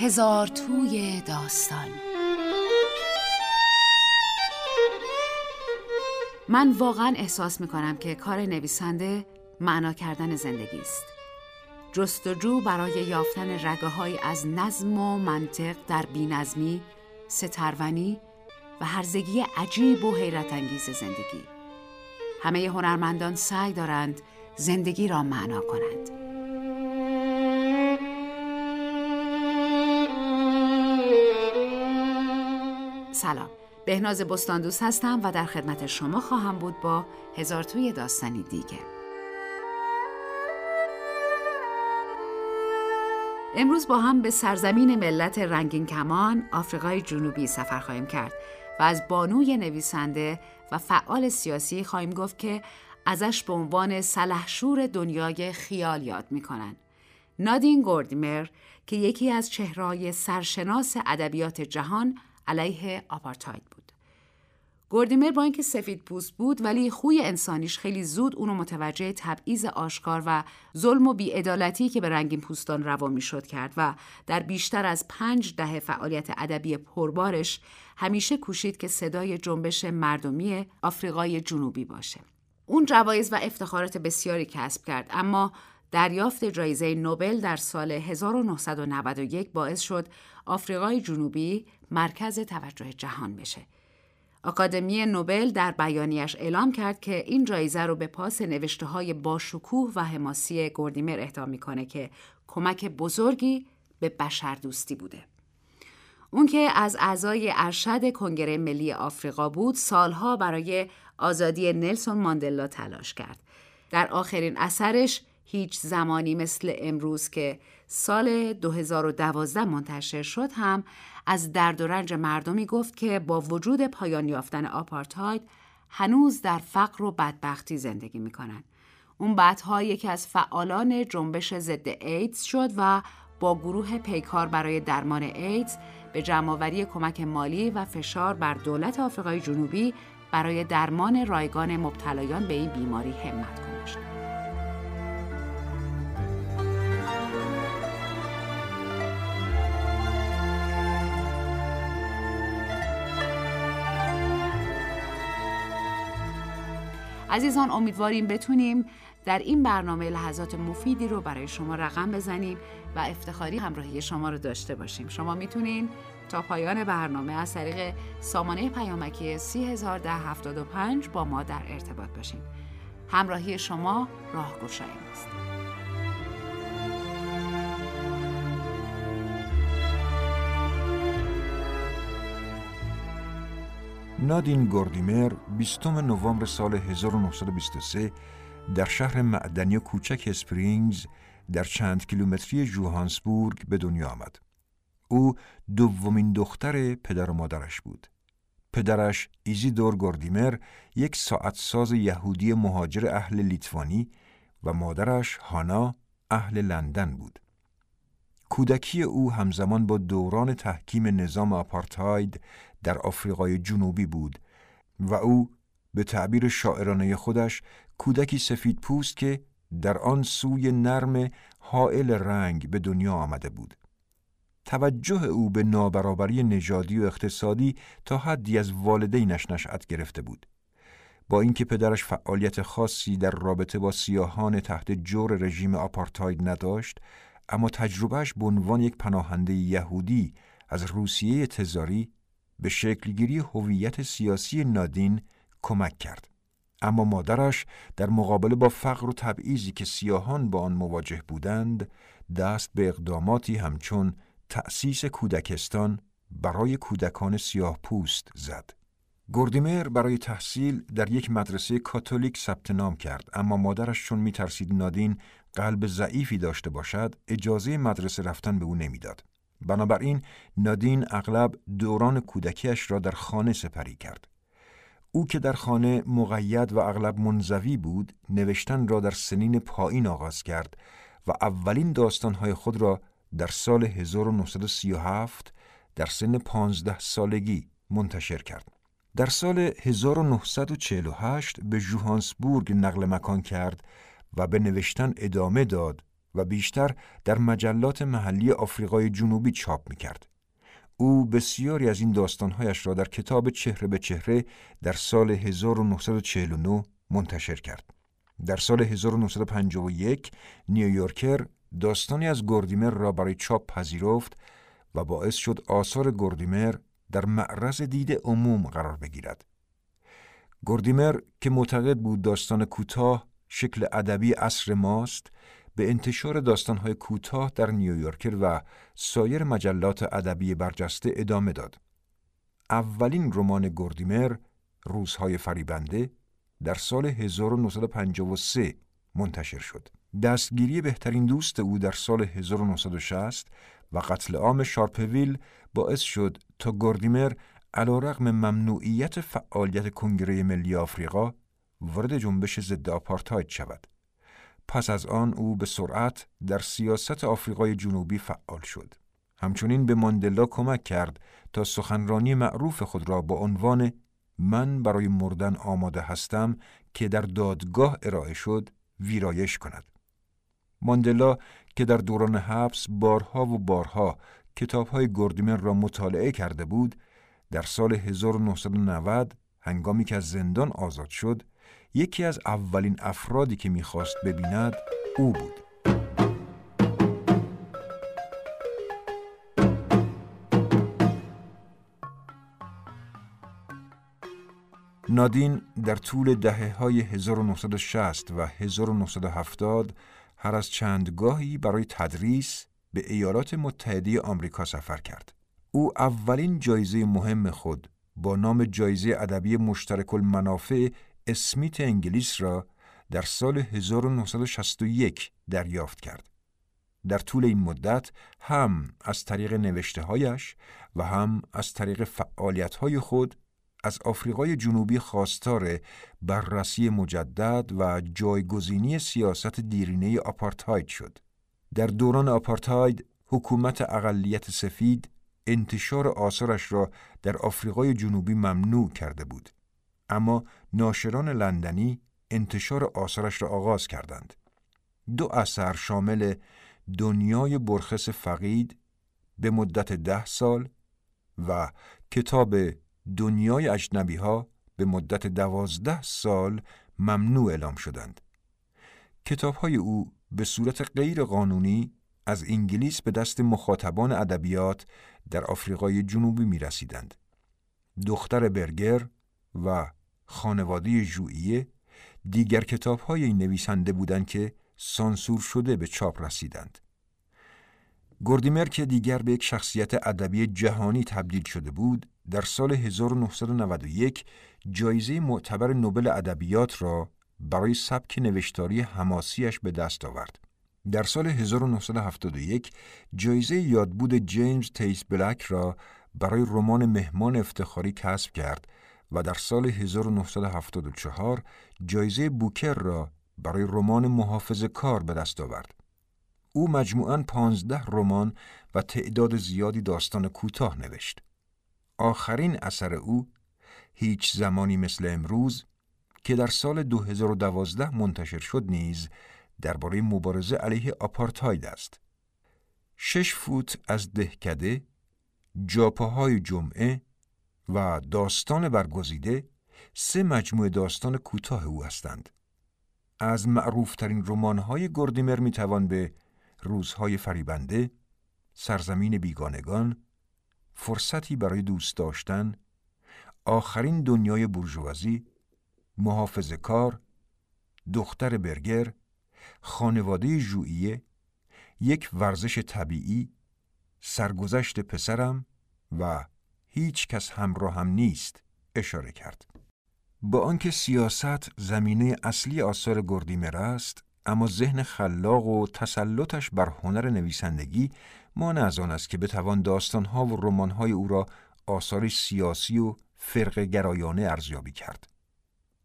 هزار توی داستان. من واقعا احساس می‌کنم که کار نویسنده معنا کردن زندگی است. جستجو برای یافتن رگه از نظم و منطق در بینظمی، سترونی و هرزگی عجیب و حیرت انگیز زندگی. همه هنرمندان سعی دارند زندگی را معنا کنند. سلام بهناز بستاندوس هستم و در خدمت شما خواهم بود با هزار توی داستانی دیگه امروز با هم به سرزمین ملت رنگین کمان آفریقای جنوبی سفر خواهیم کرد و از بانوی نویسنده و فعال سیاسی خواهیم گفت که ازش به عنوان سلحشور دنیای خیال یاد می‌کنن. نادین گوردیمر که یکی از چهرهای سرشناس ادبیات جهان علیه آپارتاید بود. گوردیمر با اینکه سفید پوست بود ولی خوی انسانیش خیلی زود اونو متوجه تبعیض آشکار و ظلم و بیعدالتی که به رنگین پوستان روا می‌شد کرد و در بیشتر از پنج دهه فعالیت ادبی پربارش همیشه کوشید که صدای جنبش مردمی آفریقای جنوبی باشه. اون جوایز و افتخارات بسیاری کسب کرد اما دریافت جایزه نوبل در سال 1991 باعث شد آفریقای جنوبی مرکز توجه جهان بشه. آکادمی نوبل در بیانیش اعلام کرد که این جایزه رو به پاس نوشته های باشکوه و حماسی گردیمر اهدا می‌کنه که کمک بزرگی به بشردوستی بوده. اون که از اعضای ارشد کنگره ملی آفریقا بود سالها برای آزادی نلسون ماندلا تلاش کرد. در آخرین اثرش هیچ زمانی مثل امروز که سال 2012 منتشر شد هم از درد و رنج مردمی گفت که با وجود پایان یافتن آپارتاید هنوز در فقر و بدبختی زندگی می‌کنن. اون بعدها یکی از فعالان جنبش ضد ایدز شد و با گروه پیکار برای درمان ایدز به جمعآوری کمک مالی و فشار بر دولت آفریقای جنوبی برای درمان رایگان مبتلایان به این بیماری همت گذاشت. عزیزان امیدواریم بتونیم در این برنامه لحظات مفیدی رو برای شما رقم بزنیم و افتخاری همراهی شما رو داشته باشیم. شما می‌تونین تا پایان برنامه از طریق سامانه پیامکی 301075 با ما در ارتباط باشیم همراهی شما راهگشای است. نادین گوردیمر 20 نوامبر سال 1923 در شهر معدنی کوچک اسپرینگز در چند کیلومتری جوهانسبورگ به دنیا آمد. او دومین دختر پدر و مادرش بود. پدرش ایزیدور گوردیمر یک ساعت ساز یهودی مهاجر اهل لیتوانی و مادرش هانا اهل لندن بود. کودکی او همزمان با دوران تحکیم نظام آپارتاید در آفریقای جنوبی بود و او به تعبیر شاعرانه خودش کودکی سفید پوست که در آن سوی نرم حائل رنگ به دنیا آمده بود. توجه او به نابرابری نژادی و اقتصادی تا حدی از والدینش نشأت گرفته بود. با اینکه پدرش فعالیت خاصی در رابطه با سیاهان تحت جور رژیم آپارتاید نداشت، اما تجربهش به عنوان یک پناهنده یهودی از روسیه تزاری به شکلگیری هویت سیاسی نادین کمک کرد. اما مادرش در مقابله با فقر و تبعیضی که سیاهان با آن مواجه بودند دست به اقداماتی همچون تأسیس کودکستان برای کودکان سیاه پوست زد. گوردیمر برای تحصیل در یک مدرسه کاتولیک ثبت نام کرد اما مادرش چون میترسید نادین قلب ضعیفی داشته باشد اجازه مدرسه رفتن به او نمی‌داد. بنابراین نادین اغلب دوران کودکیش را در خانه سپری کرد. او که در خانه مقید و اغلب منزوی بود، نوشتن را در سنین پایین آغاز کرد و اولین داستانهای خود را در سال 1937 در سن 15 سالگی منتشر کرد. در سال 1948 به جوهانسبورگ نقل مکان کرد و به نوشتن ادامه داد و بیشتر در مجلات محلی آفریقای جنوبی چاپ می کرد. او بسیاری از این داستانهایش را در کتاب چهره به چهره در سال 1949 منتشر کرد. در سال 1951 نیویورکر داستانی از گردیمر را برای چاپ پذیرفت و باعث شد آثار گردیمر در معرض دید عموم قرار بگیرد. گردیمر که معتقد بود داستان کوتاه شکل ادبی عصر ماست به انتشار داستانهای کوتاه در نیویورکر و سایر مجلات ادبی برجسته ادامه داد. اولین رمان گردیمر روزهای فریبنده در سال 1953 منتشر شد. دستگیری بهترین دوست او در سال 1960 و قتل عام شارپویل باعث شد تا گردیمر رغم ممنوعیت فعالیت کنگره ملی آفریقا وارد جنبش ضد آپارتاید شود. پس از آن او به سرعت در سیاست آفریقای جنوبی فعال شد. همچنین به ماندلا کمک کرد تا سخنرانی معروف خود را با عنوان من برای مردن آماده هستم که در دادگاه ارائه شد ویرایش کند. ماندلا که در دوران حبس بارها و بارها کتابهای گردیمر را مطالعه کرده بود، در سال 1990 هنگامی که از زندان آزاد شد، یکی از اولین افرادی که می‌خواست ببیند او بود. نادین در طول دهه های 1960 و 1970 هر از چندگاهی برای تدریس به ایالات متحده آمریکا سفر کرد. او اولین جایزه مهم خود با نام جایزه ادبی مشترک المنافع اسمیت انگلیس را در سال 1961 دریافت کرد. در طول این مدت هم از طریق نوشته هایش و هم از طریق فعالیت های خود از آفریقای جنوبی خواستار بررسی مجدد و جایگزینی سیاست دیرینه آپارتاید شد. در دوران آپارتاید حکومت اقلیت سفید انتشار آثارش را در آفریقای جنوبی ممنوع کرده بود. اما ناشران لندنی انتشار آثارش را آغاز کردند. دو اثر شامل دنیای برخس فقید به مدت ده سال و کتاب دنیای اجنبی ها به مدت دوازده سال ممنوع اعلام شدند. کتاب های او به صورت غیر قانونی از انگلیس به دست مخاطبان ادبیات در آفریقای جنوبی می رسیدند. دختر برگر و خانواده ژوئیه دیگر کتاب های این نویسنده بودند که سانسور شده به چاپ رسیدند. گردیمر که دیگر به یک شخصیت ادبی جهانی تبدیل شده بود، در سال 1991 جایزه معتبر نوبل ادبیات را برای سبک نوشتاری حماسیش به دست آورد. در سال 1971 جایزه یادبود جیمز تیس بلک را برای رمان مهمان افتخاری کسب کرد و در سال 1974 جایزه بوکر را برای رمان محافظ کار به دست آورد. او مجموعاً پانزده رمان و تعداد زیادی داستان کوتاه نوشت. آخرین اثر او هیچ زمانی مثل امروز که در سال 2012 منتشر شد نیز درباره مبارزه علیه آپارتاید است. شش فوت از دهکده، جاپاهای جمعه و داستان برگزیده سه مجموعه داستان کوتاه او هستند. از معروفترین رمان‌های گردیمر می‌توان به روزهای فریبنده، سرزمین بیگانگان، فرصتی برای دوست داشتن، آخرین دنیای برجوازی، محافظ کار، دختر برگر، خانواده ژوئیه، یک ورزش طبیعی، سرگذشت پسرم و هیچ کس همراه هم نیست اشاره کرد. با آنکه سیاست زمینه اصلی آثار گردیمر است، اما ذهن خلاق و تسلطش بر هنر نویسندگی مانع از آن است که بتوان داستانها و رمانهای او را آثار سیاسی و فرق گرایانه ارزیابی کرد.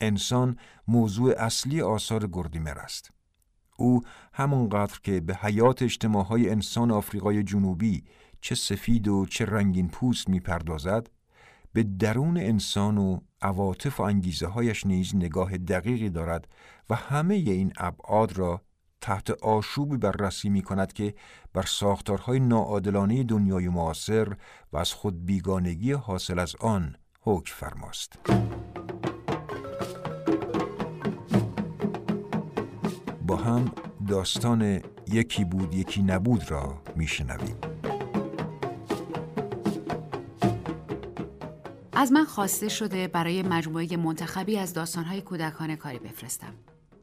انسان موضوع اصلی آثار گردیمر است. او همانقدر که به حیات اجتماعهای انسان آفریقای جنوبی چه سفید و چه رنگین پوست می‌پردازد به درون انسان و عواطف و انگیزه هایش نیز نگاه دقیقی دارد و همه این ابعاد را تحت آشوبی بررسی می کند که بر ساختارهای ناعادلانه دنیای معاصر و از خود بیگانگی حاصل از آن حکم فرماست. با هم داستان یکی بود یکی نبود را میشنویم. از من خواسته شده برای مجموعه منتخبی از داستانهای کودکانه کاری بفرستم.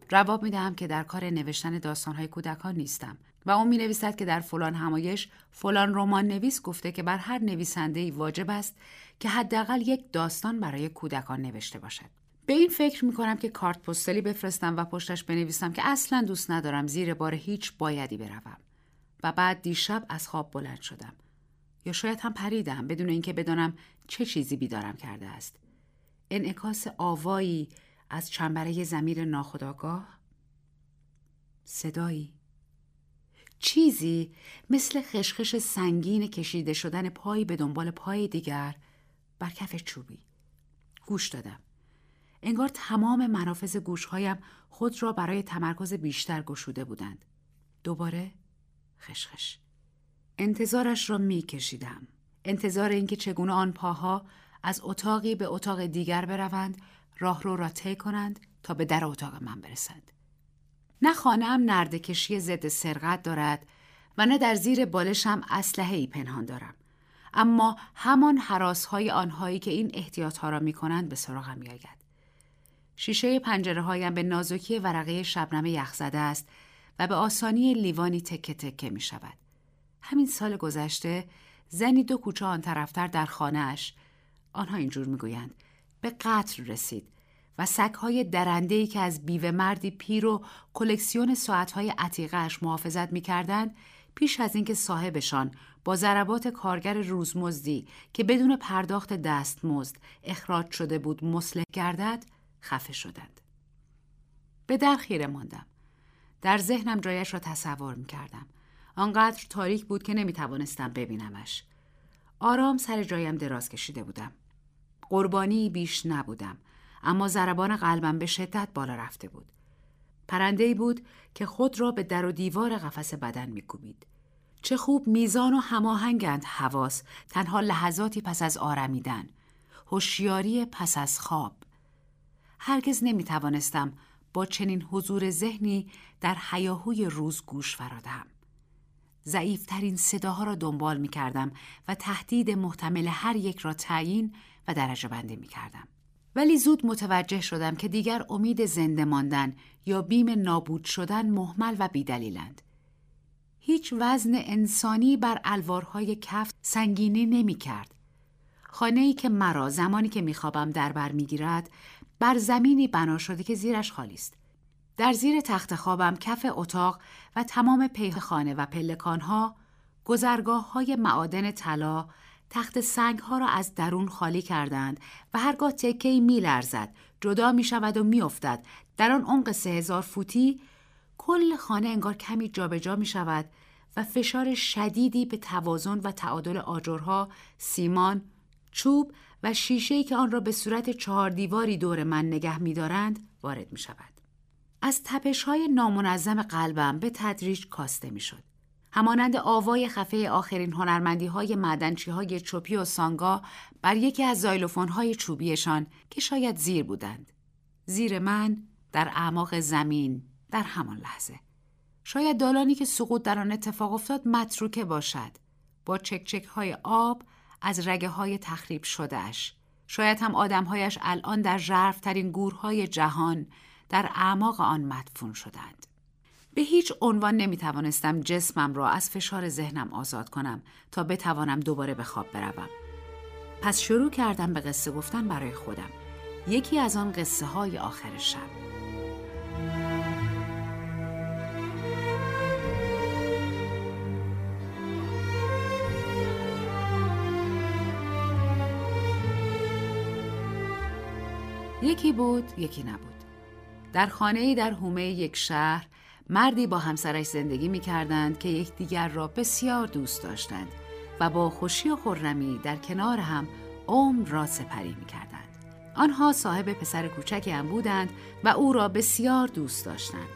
جواب می دهم که در کار نوشتن داستانهای کودکان نیستم و اون می نویسد که در فلان همایش فلان رمان نویس گفته که بر هر نویسنده واجب است که حداقل یک داستان برای کودکان نوشته باشد. به این فکر می کنم که کارت پستلی بفرستم و پشتش بنویسم که اصلا دوست ندارم زیر بار هیچ بایدی بروم. و بعد دیشب از خواب بلند شدم. یا شاید هم پریدم بدون اینکه بدانم چه چیزی بیدارم کرده است. انعکاس آوایی از چنبره زمیر ناخداگاه صدایی. چیزی مثل خشخش سنگین کشیده شدن پایی به دنبال پای دیگر بر کف چوبی. گوش دادم. انگار تمام منافذ گوشهایم خود را برای تمرکز بیشتر گشوده بودند. دوباره خشخش. انتظارش را می کشیدم انتظار اینکه چگونه آن پاها از اتاقی به اتاق دیگر بروند راه رو را طی کنند تا به در اتاق من برسند. نه خانهام نرده کشی ضد سرقت دارد و نه در زیر بالشم اسلحه ای پنهان دارم. اما همان حراس های آنهایی که این احتیاط ها را می کنند به سراغم می آید. شیشه پنجره هایم به نازکی ورقه شبنم یخ زده است و به آسانی لیوانی تکه تکه می شود. همین سال گذشته زنی دو کوچه آن طرفتر در خانهاش. آنها اینجور می‌گویند. به قتل رسید و سگهای درندهی که از بیوه مردی پیر و کلکسیون ساعتهای عتیقهش محافظت می‌کردند پیش از اینکه صاحبشان با ضربات کارگر روزمزدی که بدون پرداخت دستمزد اخراج شده بود مسلح گردد خفه شدند. به در خیره ماندم. در ذهنم جایش را تصور می کردم. آنقدر تاریک بود که نمی توانستم ببینمش. آرام سر جایم دراز کشیده بودم. قربانی بیش نبودم اما ضربان قلبم به شدت بالا رفته بود. پرنده بود که خود را به در و دیوار قفس بدن میکوبید. چه خوب میزان و هماهنگند حواس تنها لحظاتی پس از آرمیدن. هوشیاری پس از خواب. هرگز نمی توانستم با چنین حضور ذهنی در حیاهوی روز گوش فرادم ضعیفترین صداها را دنبال می کردم و تهدید محتمل هر یک را تعیین و درجه بندی می کردم. ولی زود متوجه شدم که دیگر امید زنده ماندن یا بیم نابود شدن محمل و بیدلیلند. هیچ وزن انسانی بر الوارهای کف سنگینی نمی کرد. خانه ای که مرا زمانی که میخوابم در بر می‌گیرد بر زمینی بنا شده که زیرش خالی است. در زیر تخت خوابم کف اتاق و تمام پیه خانه و پلکانها گذرگاه های معادن طلا تخت سنگ ها را از درون خالی کردند و هرگاه تکه می لرزد جدا می شود و می افتد. در آن عمق سه هزار فوتی کل خانه انگار کمی جابجا می شود و فشار شدیدی به توازن و تعادل آجرها، سیمان، چوب و شیشه که آن را به صورت چهار دیواری دور من نگه می دارند وارد می شود. از تپش های نامنظم قلبم به تدریج کاسته می شد. همانند آوای خفه آخرین هنرمندی های معدنچی های چوپی و سانگا بر یکی از زایلوفون های چوبیشان که شاید زیر بودند. زیر من در اعماق زمین در همان لحظه. شاید دالانی که سقوط در آن اتفاق افتاد متروکه باشد. با چکچک های آب از رگه های تخریب شدهش. شاید هم آدمهایش الان در ژرفترین گورهای جهان در اعماق آن مدفون شدند. به هیچ عنوان نمی توانستم جسمم را از فشار ذهنم آزاد کنم تا بتوانم دوباره به خواب بروم. پس شروع کردم به قصه گفتن برای خودم. یکی از آن قصه های آخر شب. یکی بود یکی نبود در خانه در حومه یک شهر مردی با همسرش زندگی می کردند که یکدیگر را بسیار دوست داشتند و با خوشی و خرمی در کنار هم عمر را سپری می کردند. آنها صاحب پسر کوچکی هم بودند و او را بسیار دوست داشتند.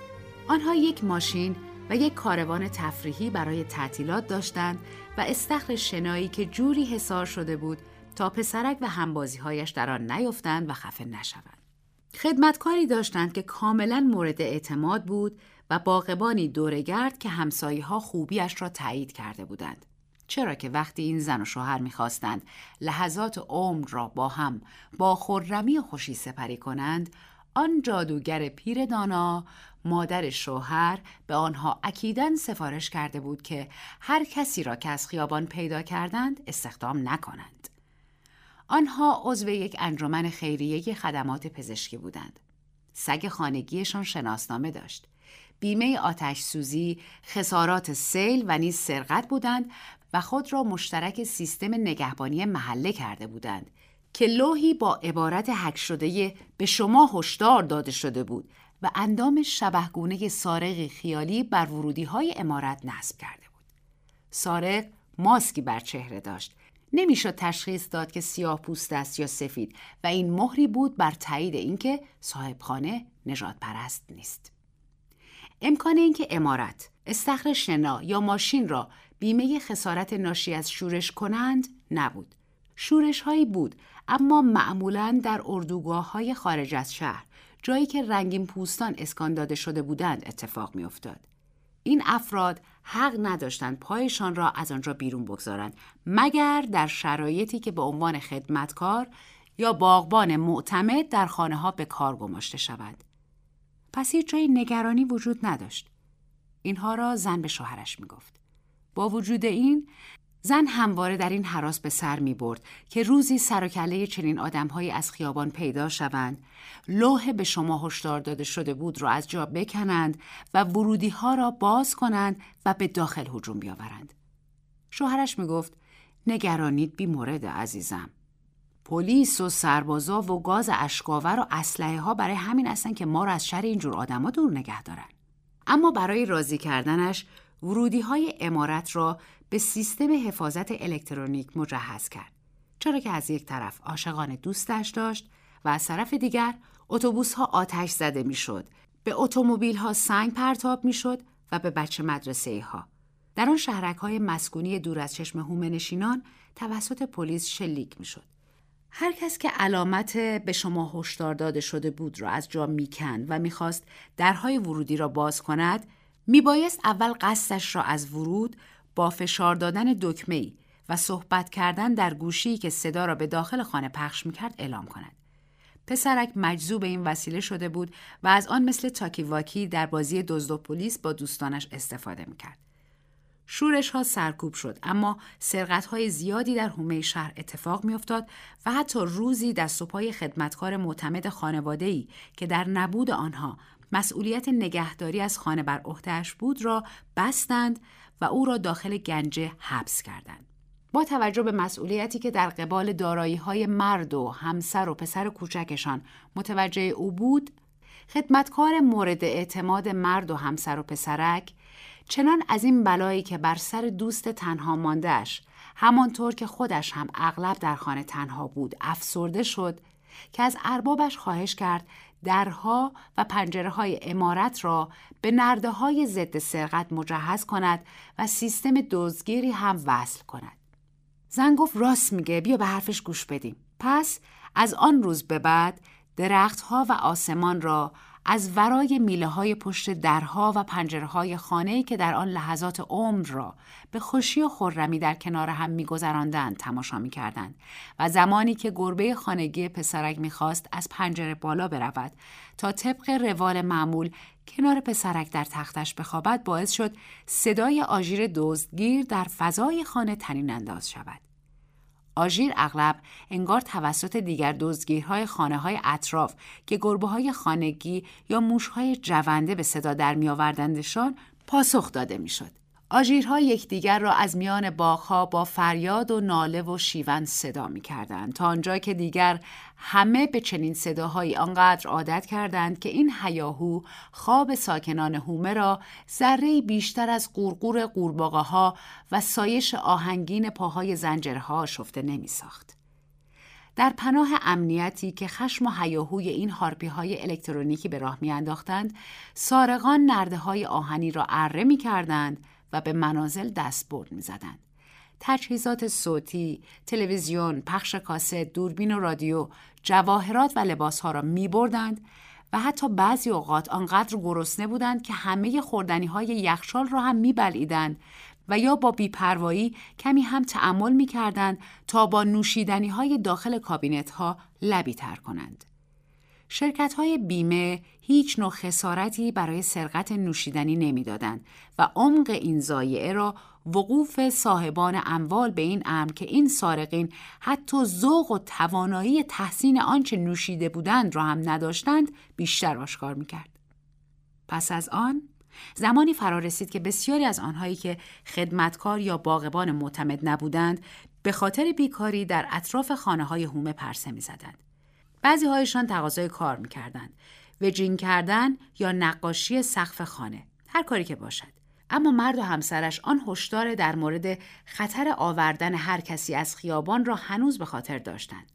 آنها یک ماشین و یک کاروان تفریحی برای تعطیلات داشتند و استخر شنایی که جوری حسار شده بود تا پسرک و همبازیهایش در آن نیفتند و خفه نشوند. خدمتکاری داشتند که کاملا مورد اعتماد بود و باغبانی دورگرد که همسایه ها خوبیش را تایید کرده بودند. چرا که وقتی این زن و شوهر می‌خواستند لحظات عمر را با هم با خرمی خوشی سپری کنند آن جادوگر پیر دانا مادر شوهر به آنها اکیدن سفارش کرده بود که هر کسی را که از خیابان پیدا کردند استخدام نکنند آنها عضو یک انجمن خیریه خدمات پزشکی بودند سگ خانگیشان شناسنامه داشت بیمه آتش سوزی، خسارات سیل و نیز سرقت بودند و خود را مشترک سیستم نگهبانی محله کرده بودند که لوحی با عبارت حک شده به شما هشدار داده شده بود و اندام شبهگونه سارق خیالی بر ورودی های امارت نصب کرده بود. سارق ماسکی بر چهره داشت. نمی‌شد تشخیص داد که سیاه پوست است یا سفید و این مهری بود بر تایید اینکه صاحب خانه نجات پرست نیست. امکان اینکه امارت، استخر شنا یا ماشین را بیمه خسارت ناشی از شورش کنند نبود. شورش هایی بود اما معمولا در اردوگاه های خارج از شهر جایی که رنگین پوستان اسکان داده شده بودند اتفاق می افتاد. این افراد حق نداشتند پایشان را از آنجا بیرون بگذارند مگر در شرایطی که به عنوان خدمتکار یا باغبان معتمد در خانه ها به کار گماشته شود. پس هیچ جای نگرانی وجود نداشت. اینها را زن به شوهرش می گفت. با وجود این زن همواره در این حراس به سر می برد که روزی سر و کله چنین آدمهایی از خیابان پیدا شوند. لوح به شما هشدار داده شده بود را از جا بکنند و ورودی ها را باز کنند و به داخل هجوم بیاورند. شوهرش می گفت نگرانید بی مورد عزیزم. پلیس و سربازا و گاز اشکاور و اسلحه ها برای همین هستن که ما را از شر اینجور آدما دور نگه دارن. اما برای راضی کردنش ورودی های امارت را به سیستم حفاظت الکترونیک مجهز کرد. چرا که از یک طرف عاشقان دوستش داشت و از طرف دیگر اتوبوس ها آتش زده می‌شد، به اتومبیل ها سنگ پرتاب می‌شد و به بچه مدرسه ها. در آن شهرک های مسکونی دور از چشم هومنشینان توسط پلیس شلیک می‌شد. هر کس که علامت به شما هشدار داده شده بود را از جا می‌کند و می‌خواست درهای ورودی را باز کند میبایست اول قصدش را از ورود با فشار دادن دکمه ای و صحبت کردن در گوشی که صدا را به داخل خانه پخش می‌کرد اعلام کند. پسرک مجذوب این وسیله شده بود و از آن مثل تاکی واکی در بازی دزد و پلیس با دوستانش استفاده می‌کرد. شورش ها سرکوب شد اما سرقت های زیادی در حومه شهر اتفاق میافتاد و حتی روزی دست و پای خدمتکار معتمد خانواده ای که در نبود آنها مسئولیت نگهداری از خانه بر عهدهش بود را بستند و او را داخل گنجه حبس کردند. با توجه به مسئولیتی که در قبال دارایی های مرد و همسر و پسر کوچکشان متوجه او بود، خدمتکار مورد اعتماد مرد و همسر و پسرک چنان از این بلایی که بر سر دوست تنها ماندهش همانطور که خودش هم اغلب در خانه تنها بود افسرده شد که از اربابش خواهش کرد درها و پنجره های امارت را به نرده های ضد سرقت مجهز کند و سیستم دزدگیری هم وصل کند. زن گفت راست میگه بیا به حرفش گوش بدیم. پس از آن روز به بعد درختها و آسمان را از ورای میله های پشت درها و پنجره های خانه‌ای که در آن لحظات عمر را به خوشی و خرمی در کنار هم میگذراندند تماشا می‌کردند و زمانی که گربه خانگی پسرک می‌خواست از پنجره بالا برود تا طبق روال معمول کنار پسرک در تختش بخوابد باعث شد صدای آژیر دزدگیر در فضای خانه تنین انداز شود. آژیر اغلب انگار توسط دیگر دزدگیرهای خانه های اطراف که گربه های خانگی یا موش های جونده به صدا در می آوردندشان پاسخ داده می شد. آژیرها یکدیگر را از میان باغها با فریاد و ناله و شیون صدا می کردند تا آنجا که دیگر همه به چنین صداهایی آنقدر عادت کردند که این هیاهو خواب ساکنان هومه را ذره بیشتر از قورقور قورباغه ها و سایش آهنگین پاهای زنجرها شفته نمی ساخت. در پناه امنیتی که خشم و هیاهوی این هارپی های الکترونیکی به راه میانداختند سارقان نرده های آهنی را اره می کردند و به منازل دستبرد می زدند. تجهیزات صوتی، تلویزیون، پخش کاست، دوربین و رادیو، جواهرات و لباسها را می بردند و حتی بعضی اوقات آنقدر گرسنه بودند که همه خوردنی های یخشال را هم می بلیدند و یا با بیپروایی کمی هم تعمل می کردند تا با نوشیدنی های داخل کابینت ها لبی تر کنند. شرکت های بیمه هیچ نوع خسارتی برای سرقت نوشیدنی نمی‌دادند و عمق این زایعه را وقوف صاحبان اموال به این امر که این سارقین حتی ذوق و توانایی تحسین آنچه نوشیده بودند را هم نداشتند بیشتر آشکار می‌کرد. پس از آن زمانی فرا رسید که بسیاری از آنهایی که خدمتکار یا باغبان معتمد نبودند به خاطر بیکاری در اطراف خانه های هومه پرسه می زدند. بعضی هایشان تقاضای کار می‌کردند وجین کردن یا نقاشی سقف خانه هر کاری که باشد اما مرد و همسرش آن هشدار در مورد خطر آوردن هر کسی از خیابان را هنوز به خاطر داشتند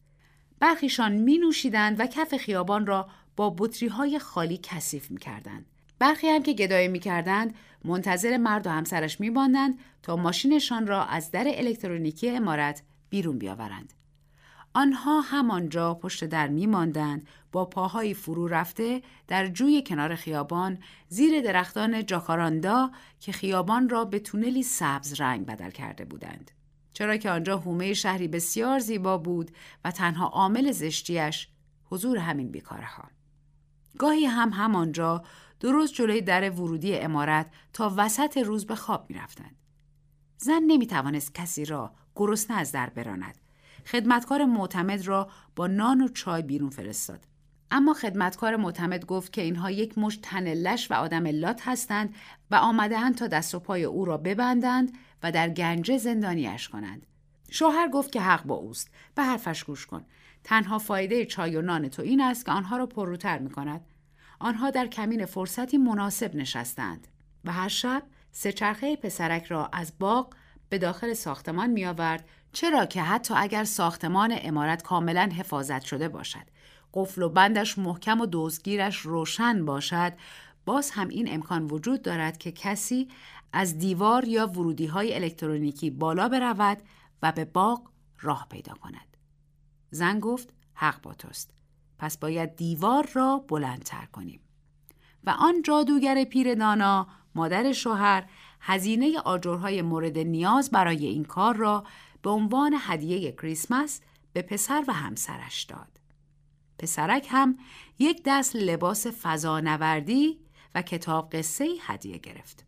برخیشان می نوشیدند و کف خیابان را با بطری های خالی کثیف می کردند. برخی هم که گدایی می کردند منتظر مرد و همسرش می باندند تا ماشینشان را از در الکترونیکی امارت بیرون بیاورند. آنها همانجا پشت در می ماندند با پاهای فرو رفته در جوی کنار خیابان زیر درختان جاکاراندا که خیابان را به تونلی سبز رنگ بدل کرده بودند. چرا که آنجا حومه شهری بسیار زیبا بود و تنها عامل زشتیش حضور همین بیکاره ها. گاهی هم همانجا درست جلوی در ورودی امارت تا وسط روز به خواب می رفتند. زن نمی توانست کسی را گرسنه از در براند خدمتکار معتمد را با نان و چای بیرون فرستاد. اما خدمتکار معتمد گفت که اینها یک مش تن لش و آدم لات هستند و آمدهاند تا دست و پای او را ببندند و در گنجه زندانیش کنند. شوهر گفت که حق با اوست. به حرفش گوش کن. تنها فایده چای و نان تو این است که آنها را پرروتر می کند. آنها در کمین فرصتی مناسب نشستند و هر شب سه چرخه پسرک را از باغ به داخل ساختمان می آورد چرا که حتی اگر ساختمان امارت کاملا حفاظت شده باشد قفل و بندش محکم و دوزگیرش روشن باشد باز هم این امکان وجود دارد که کسی از دیوار یا ورودی های الکترونیکی بالا برود و به باغ راه پیدا کند. زن گفت حق با توست. پس باید دیوار را بلندتر کنیم. و آن جادوگر پیر دانا مادر شوهر هزینه آجرهای مورد نیاز برای این کار را به عنوان هدیه کریسمس به پسر و همسرش داد. پسرک هم یک دست لباس فضانوردی و کتاب قصه هدیه گرفت.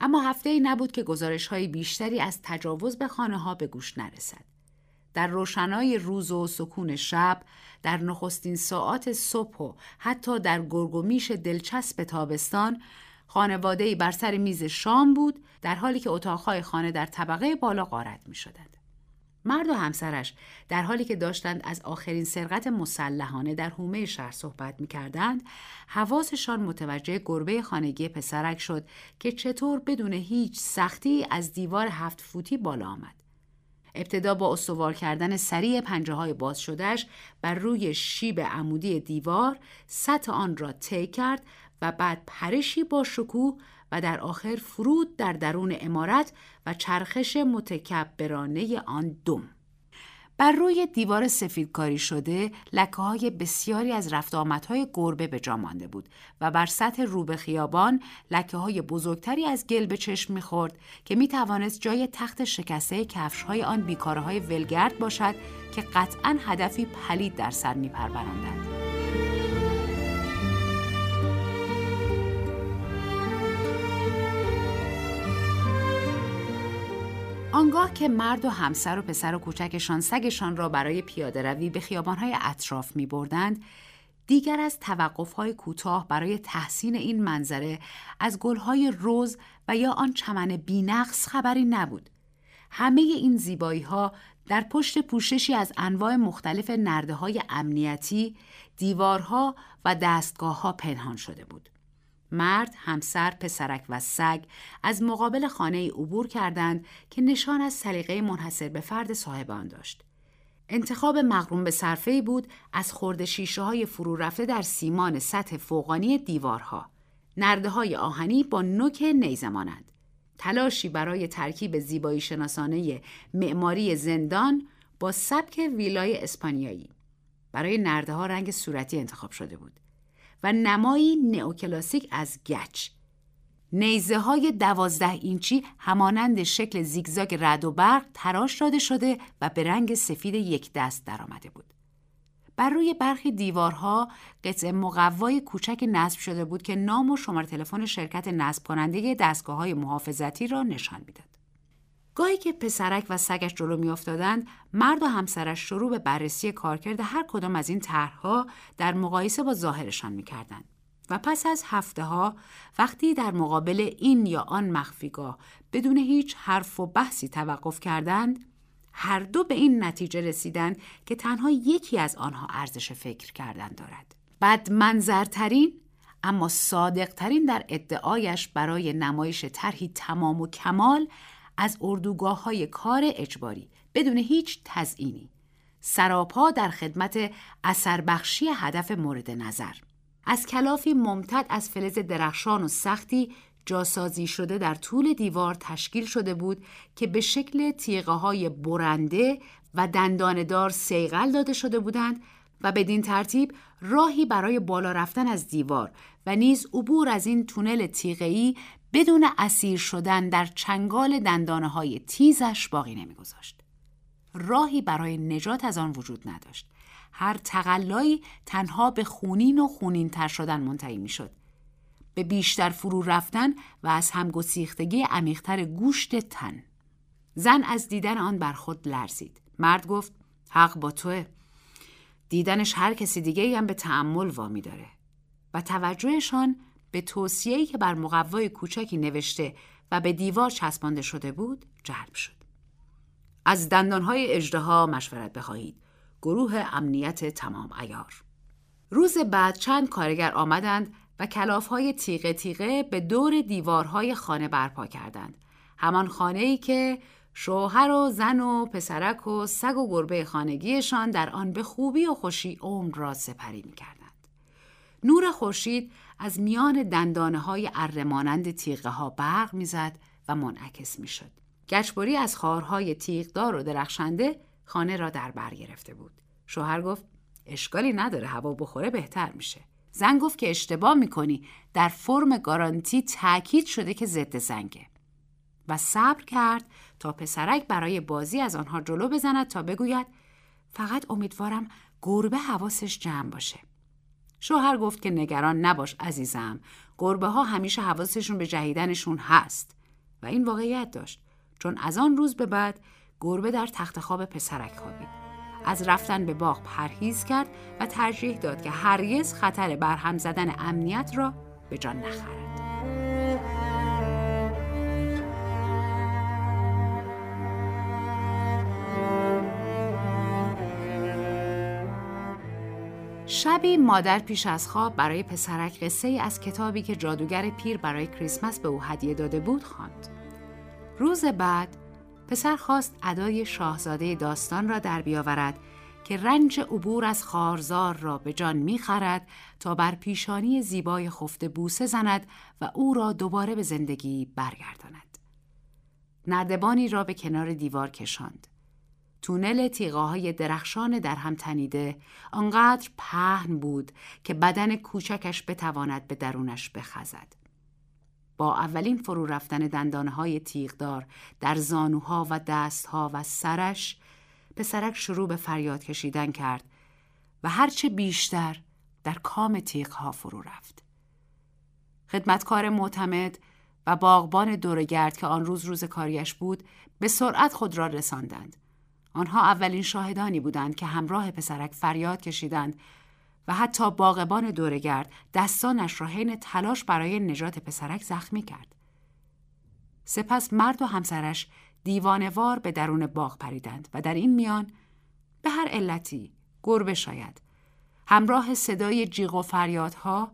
اما هفته ای نبود که گزارش های بیشتری از تجاوز به خانه ها به گوش نرسد. در روشنای روز و سکون شب، در نخستین ساعات صبح و حتی در گرگومیش دلچسب تابستان، خانواده بر سر میز شام بود در حالی که اتاقهای خانه در طبقه بالا غارت می شدند. مرد و همسرش در حالی که داشتند از آخرین سرقت مسلحانه در حومه شهر صحبت می کردند، حواسشان متوجه گربه خانگی پسرک شد که چطور بدون هیچ سختی از دیوار هفت فوتی بالا آمد. ابتدا با استوار کردن سریع پنجه های باز شدهش بر روی شیب عمودی دیوار سطح آن را طی کرد و بعد پرشی با شکوه و در آخر فرود در درون امارت و چرخش متکبرانه آن دم. بر روی دیوار سفیدکاری شده لکه های بسیاری از رفت های گربه به جا مانده بود و بر سطح روبه خیابان لکه های بزرگتری از گل به چشم می‌خورد که می توانست جای تخت شکسته کفش های آن بیکاره های ولگرد باشد که قطعا هدفی پلید در سر می آنگاه که مرد و همسر و پسر و کوچکشان سگشان را برای پیاده روی به خیابانهای اطراف می بردند، دیگر از توقفهای کوتاه برای تحسین این منظره از گلهای روز و یا آن چمن بینقص خبری نبود. همه این زیبایی ها در پشت پوششی از انواع مختلف نرده های امنیتی، دیوارها و دستگاه ها پنهان شده بود. مرد، همسر، پسرک و سگ از مقابل خانه عبور کردند که نشان از سلیقه منحصر به فرد صاحب آن داشت. انتخاب مغروم به صرفه بود از خورد شیشه های فرو رفته در سیمان سطح فوقانی دیوارها. نرده های آهنی با نوک نیزه مانند. تلاشی برای ترکیب زیبایی شناسانه معماری زندان با سبک ویلای اسپانیایی. برای نرده ها رنگ صورتی انتخاب شده بود و نمایی نئوکلاسیک از گچ نیزه های دوازده اینچی همانند شکل زیگزاگ رد و برق تراش داده شده و به رنگ سفید یک دست درآمده بود. بر روی برخی دیوارها قطع مقوای کوچک نصب شده بود که نام و شماره تلفن شرکت نصب کننده دستگاه های محافظتی را نشان می‌داد. گاهی که پسرک و سگش جلو میافتادند مرد و همسرش شروع به بررسی کارکرد هر کدام از این طرحها در مقایسه با ظاهرشان می‌کردند. و پس از هفته ها وقتی در مقابل این یا آن مخفیگاه بدون هیچ حرف و بحثی توقف کردند هر دو به این نتیجه رسیدند که تنها یکی از آنها ارزش فکر کردن دارد. بد منظرترین اما صادقترین در ادعایش برای نمایش طرحی تمام و کمال از اردوگاه های کار اجباری بدون هیچ تزئینی. سراپا در خدمت اثر بخشی هدف مورد نظر. از کلافی ممتد از فلز درخشان و سختی جاسازی شده در طول دیوار تشکیل شده بود که به شکل تیغه های برنده و دنداندار سیغل داده شده بودند و بدین ترتیب راهی برای بالا رفتن از دیوار و نیز عبور از این تونل تیغه‌ای بدون اسیر شدن در چنگال دندانه های تیزش باقی نمیگذاشت. راهی برای نجات از آن وجود نداشت. هر تقلایی تنها به خونین و خونین تر شدن منتهی می شد. به بیشتر فرو رفتن و از همگسیختگی عمیقتر گوشت تن. زن از دیدن آن بر خود لرزید. مرد گفت حق با توه. دیدنش هر کسی دیگه هم به تعمل وامی داره. و توجهشان به توصیه‌ای که بر مقوای کوچکی نوشته و به دیوار چسبانده شده بود جلب شد. از دندانهای اجدها مشورت بخواهید. گروه امنیت تمام ایار. روز بعد چند کارگر آمدند و کلافهای تیغه تیغه به دور دیوارهای خانه برپا کردند. همان خانه ای که شوهر و زن و پسرک و سگ و گربه خانگیشان در آن به خوبی و خوشی عمر را سپری می. نور خورشید از میان دندانه های ارمانند تیغه ها برق می‌زد و منعکس می‌شد. گچبری از خارهای تیغدار و درخشنده خانه را در بر گرفته بود. شوهر گفت اشکالی نداره هوا بخوره بهتر میشه. زن گفت که اشتباه می‌کنی در فرم گارانتی تاکید شده که ضد زنگه. و صبر کرد تا پسرک برای بازی از آنها جلو بزند تا بگوید فقط امیدوارم گربه حواسش جمع باشه. شوهر گفت که نگران نباش عزیزم. گربه ها همیشه حواسشون به جهیدنشون هست. و این واقعیت داشت. چون از آن روز به بعد گربه در تخت خواب پسرک خوابید. از رفتن به باغ پرهیز کرد و ترجیح داد که هرگز خطر برهم زدن امنیت را به جان نخرد. شبی مادر پیش از خواب برای پسرک قصه ای از کتابی که جادوگر پیر برای کریسمس به او هدیه داده بود خواند. روز بعد پسر خواست ادای شاهزاده داستان را در بیاورد که رنج عبور از خارزار را به جان می‌خرد تا بر پیشانی زیبای خفته بوسه زند و او را دوباره به زندگی برگرداند. نردبانی را به کنار دیوار کشاند. تونل تیغه های درخشان در هم تنیده آنقدر پهن بود که بدن کوچکش بتواند به درونش بخزد. با اولین فرو رفتن دندانه های تیغدار در زانوها و دستها و سرش پسرک شروع به فریاد کشیدن کرد و هرچه بیشتر در کام تیغها فرو رفت. خدمتکار معتمد و باغبان دورگرد که آن روز روز کاریش بود به سرعت خود را رساندند. آنها اولین شاهدانی بودند که همراه پسرک فریاد کشیدند و حتی باغبان دورگرد دستانش را حین تلاش برای نجات پسرک زخمی کرد. سپس مرد و همسرش دیوانوار به درون باغ پریدند و در این میان به هر علتی گربه شاید همراه صدای جیغ و فریادها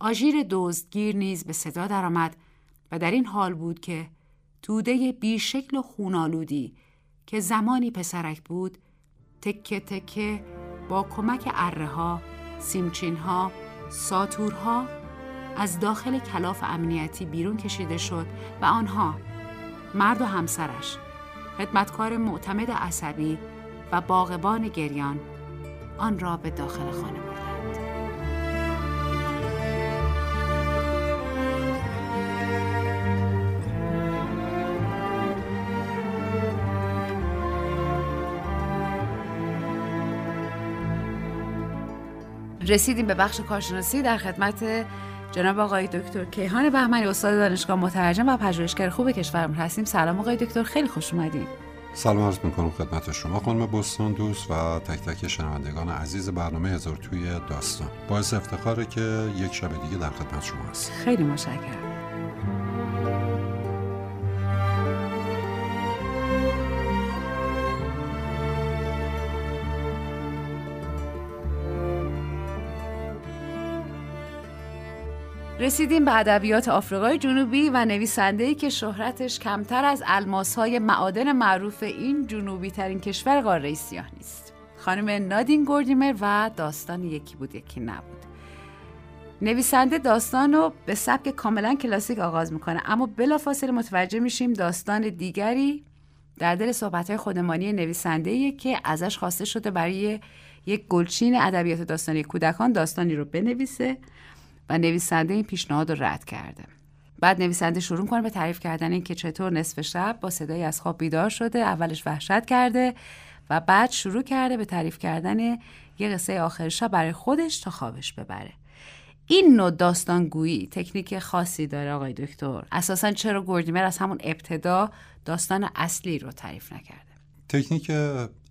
آژیر دزدگیر نیز به صدا درآمد و در این حال بود که توده بیشکل و خونالودی که زمانی پسرک بود تکه تکه با کمک اره ها، سیمچین ها، ساتورها از داخل کلاف امنیتی بیرون کشیده شد و آنها مرد و همسرش خدمتکار معتمد عصبی و باغبان گریان آن را به داخل خانه رسیدیم به بخش کارشناسی در خدمت جناب آقای دکتر کیهان بهمنی استاد دانشگاه مترجم و پژوهشگر خوب کشورم هستیم. سلام آقای دکتر خیلی خوش اومدید سلام عرض می‌کنم خدمت شما خانم بستان دوست و تک تک شنوندگان عزیز برنامه هزار توی داستان. باعث افتخاره که یک شب دیگه در خدمت شما هست خیلی متشکرم. رسیدیم به ادبیات آفریقای جنوبی و نویسنده‌ای که شهرتش کمتر از الماسهای معادن معروف این جنوبی ترین کشور قاره سیاه نیست. خانم نادین گوردیمر و داستان یکی بود یکی نبود. نویسنده داستان رو به سبک کاملا کلاسیک آغاز می‌کنه اما بلافاصله متوجه میشیم داستان دیگری در دل صحبتهای خودمانی نویسنده که ازش خواسته شده برای یک گلچین ادبیات داستانی کودکان داستانی رو بنویسه و نویسنده این پیشنهاد رو رد کرده. بعد نویسنده شروع کنه به تعریف کردن این که چطور نصف شب با صدای از خواب بیدار شده اولش وحشت کرده و بعد شروع کرده به تعریف کردن یه قصه آخر شب برای خودش تا خوابش ببره. این نوع داستانگویی تکنیک خاصی داره آقای دکتر. اساسا چرا گوردیمر از همون ابتدا داستان اصلی رو تعریف نکرده؟ تکنیک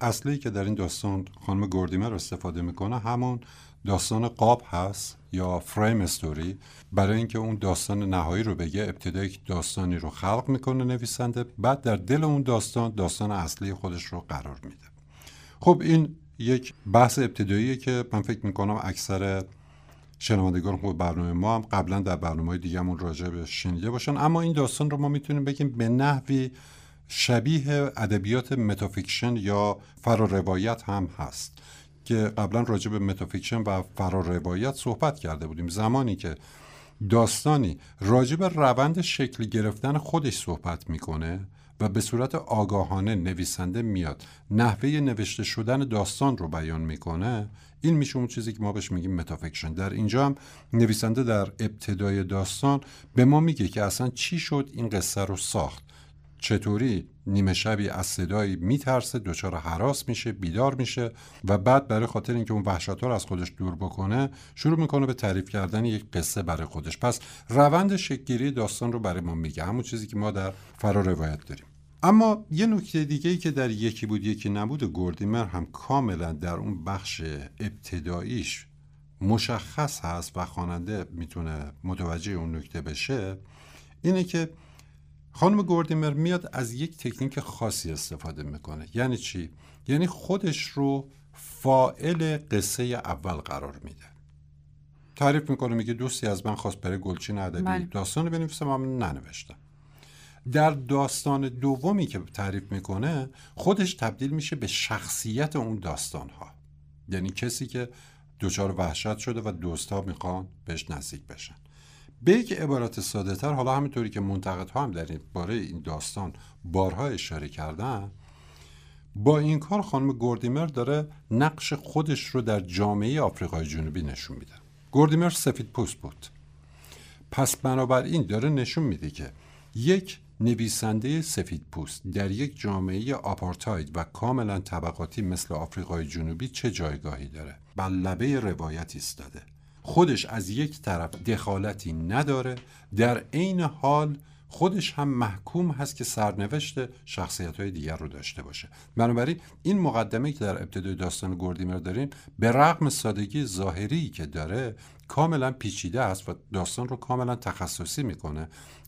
اصلی که در این داستان خانم گوردیمر استفاده می‌کنه همون داستان قاب هست یا فریم استوری برای اینکه اون داستان نهایی رو بگه ابتدا یک داستانی رو خلق می‌کنه نویسنده بعد در دل اون داستان داستان اصلی خودش رو قرار میده. خب این یک بحث ابتداییه که من فکر می‌کنم اکثر شنوندگان خوب برنامه ما هم قبلا در برنامه دیگه همون راجع به شنیده باشن. اما این داستان رو ما می‌تونیم بگیم به نحوی شبیه ادبیات metafiction یا فراروایت هم هست. که قبلا راجع به metafiction و فراروایت صحبت کرده بودیم. زمانی که داستانی راجع به روند شکل گرفتن خودش صحبت می‌کنه و به صورت آگاهانه نویسنده میاد نحوه نوشته شدن داستان رو بیان می‌کنه این میشه اون چیزی که ما بهش میگیم metafiction. در اینجا هم نویسنده در ابتدای داستان به ما میگه که اصلا چی شد این قصه رو ساخت. چطوری نیمه شبی از صدایی میترسه دچار حراس میشه بیدار میشه و بعد برای خاطر اینکه اون وحشت رو از خودش دور بکنه شروع می‌کنه به تعریف کردن یک قصه برای خودش. پس روند شکلگیری داستان رو برای ما میگه همون چیزی که ما در فرا روایت داریم. اما یه نکته دیگه ای که در یکی بود یکی نبود گوردیمر هم کاملا در اون بخش ابتداییش مشخص هست و خواننده می‌تونه متوجه اون نکته بشه اینه که خانم گوردیمر میاد از یک تکنیک خاصی استفاده می‌کنه. یعنی چی؟ یعنی خودش رو فائل قصه اول قرار میده. تعریف می‌کنه میگه دوستی از من خواست برای گلچین ادبی بله. داستان بنویسم اما ننوشتم. در داستان دومی که تعریف می‌کنه خودش تبدیل میشه به شخصیت اون داستان ها یعنی کسی که دچار وحشت شده و دوستا می‌خوان بهش نزدیک بشن. به یک عبارت ساده تر حالا همینطوری که منتقدها هم در این باره این داستان بارها اشاره کردن با این کار خانم گوردیمر داره نقش خودش رو در جامعه آفریقای جنوبی نشون میده. گوردیمر سفید پوست بود. پس بنابراین داره نشون میده که یک نویسنده سفید پوست در یک جامعه آپارتاید و کاملا طبقاتی مثل آفریقای جنوبی چه جایگاهی داره؟ بر لبه روایت ایستاده. خودش از یک طرف دخالتی نداره در عین حال خودش هم محکوم هست که سرنوشت شخصیت های دیگر رو داشته باشه بنابراین این مقدمه که در ابتدای داستان گردیمر داریم به رغم سادگی ظاهری که داره کاملا پیچیده است و داستان رو کاملا تخصصی می‌کنه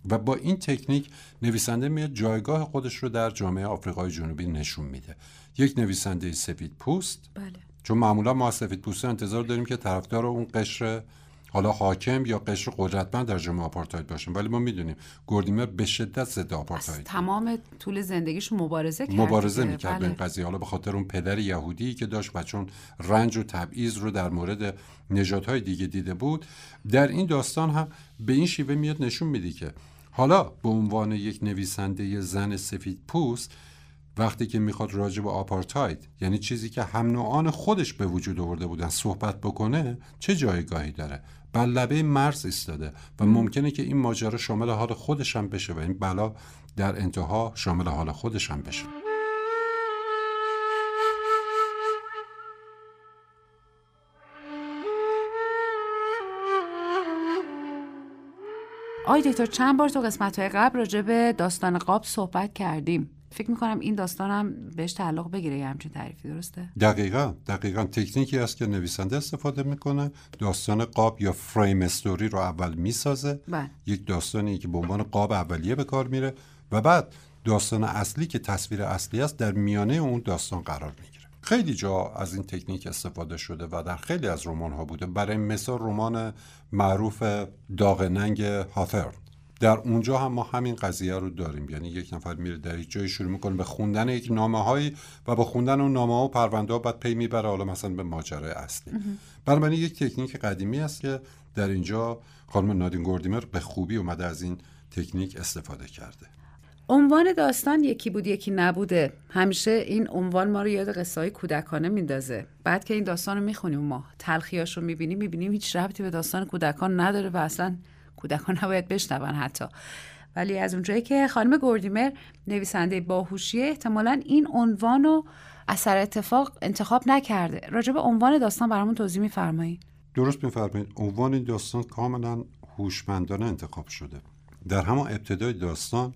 و با این تکنیک نویسنده میاد جایگاه خودش رو در جامعه آفریقای جنوبی نشون میده یک نویسنده سفید پوست بله. چون معمولا ما سفید پوست انتظار داریم که طرفدار اون قشر حالا حاکم یا قشر قدرتمند در جامعه آپارتاید باشیم. ولی ما می‌دونیم گوردیمر به شدت ضد آپارتاید تمام طول زندگیش مبارزه کرد مبارزه می‌کرد به این بله. قضیه. حالا به خاطر اون پدر یهودی که داشت و چون رنج و تبعیض رو در مورد نژادهای دیگه دیده بود در این داستان هم به این شیوه میاد نشون میده که حالا به عنوان یک نویسنده زن سفید پوست وقتی که می‌خواد راجع به آپارتاید یعنی چیزی که هم نوعان خودش به وجود آورده بودن صحبت بکنه چه جایگاهی داره؟ بر لبه مرز ایستاده و ممکنه که این ماجرا شامل حال خودش هم بشه و این بلا در انتها شامل حال خودش هم بشه. آی دکتر چند بار تو قسمت های قبل راجع به داستان قاب صحبت کردیم. فکر می‌کنم این داستانم بهش تعلق بگیره یه همچین تعریفی درسته؟ دقیقا. دقیقا تکنیکی است که نویسنده استفاده می‌کنه. داستان قاب یا فریم استوری رو اول می‌سازه. بله. یک داستانی که به عنوان قاب اولیه به کار میره و بعد داستان اصلی که تصویر اصلی است در میانه اون داستان قرار می‌گیره. خیلی جا از این تکنیک استفاده شده و در خیلی از رمان ها بوده. برای مثال رمان معروف داغ ننگ هاترن. در اونجا هم ما همین قضیه رو داریم. یعنی یک نفر میره در یک جایی شروع می‌کنه به خوندن یک نامه هایی و با خوندن اون نامه ها و پرونده ها بعد پی می‌بره حالا مثلا به ماجرای اصلی. بنابراین یک تکنیک قدیمی است که در اینجا خانم نادین گوردیمر به خوبی اومده از این تکنیک استفاده کرده. عنوان داستان یکی بود یکی نبوده. همیشه این عنوان ما رو یاد قصه های کودکانه میندازه. بعد که این داستان رو می‌خونیم ما تلخیاش رو می‌بینیم می‌بینیم هیچ ربطی به داستان کودکان نداره و اصلا کودکان نباید بشنون حتی. ولی از اونجایی که خانم گوردیمر نویسنده باهوشیه احتمالا این عنوان رو اثر اتفاق انتخاب نکرده. راجع به عنوان داستان برامون توضیح میفرمایید. درست میفرمایید. عنوان داستان کاملا هوشمندانه انتخاب شده. در همون ابتدای داستان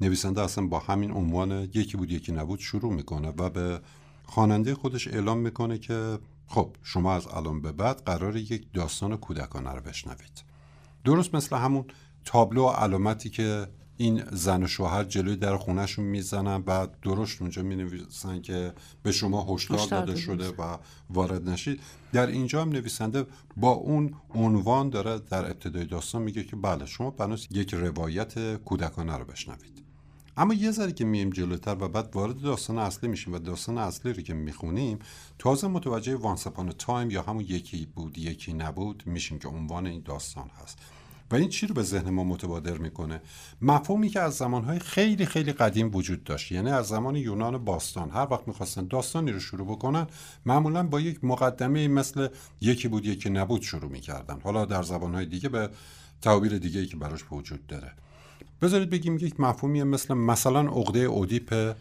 نویسنده اصلا با همین عنوان یکی بود یکی نبود شروع می‌کنه و به خواننده خودش اعلام می‌کنه که خب شما از الان به بعد قرار یک داستان کودکانه رو بشنوید. درست مثل همون تابلو و علامتی که این زن و شوهر جلوی در خونهشون می‌زنن و درست اونجا می نویسن که به شما هشدار داده شده و وارد نشید. در اینجا هم نویسنده با اون عنوان داره در ابتدای داستان میگه که بله شما بناس یک روایت کودکانه رو بشنوید. اما یه ذره که مییم جلوتر و بعد وارد داستان اصلی میشیم و داستان اصلی رو که می‌خونیم تازه متوجه وانسپان تایم یا همون یکی بود یکی نبود میشیم که عنوان این داستان هست. و این چی رو به ذهن ما متبادر می‌کنه؟ مفهومی که از زمانهای خیلی خیلی قدیم وجود داشت یعنی از زمان یونان باستان. هر وقت می‌خواستن داستانی رو شروع بکنن معمولا با یک مقدمه مثل یکی بود یکی نبود شروع می‌کردن. حالا در زبانهای دیگه به تعبیر دیگه ای که براش وجود داره. بذارید بگیم یک مفهومی مثل مثلا عقده اودیپ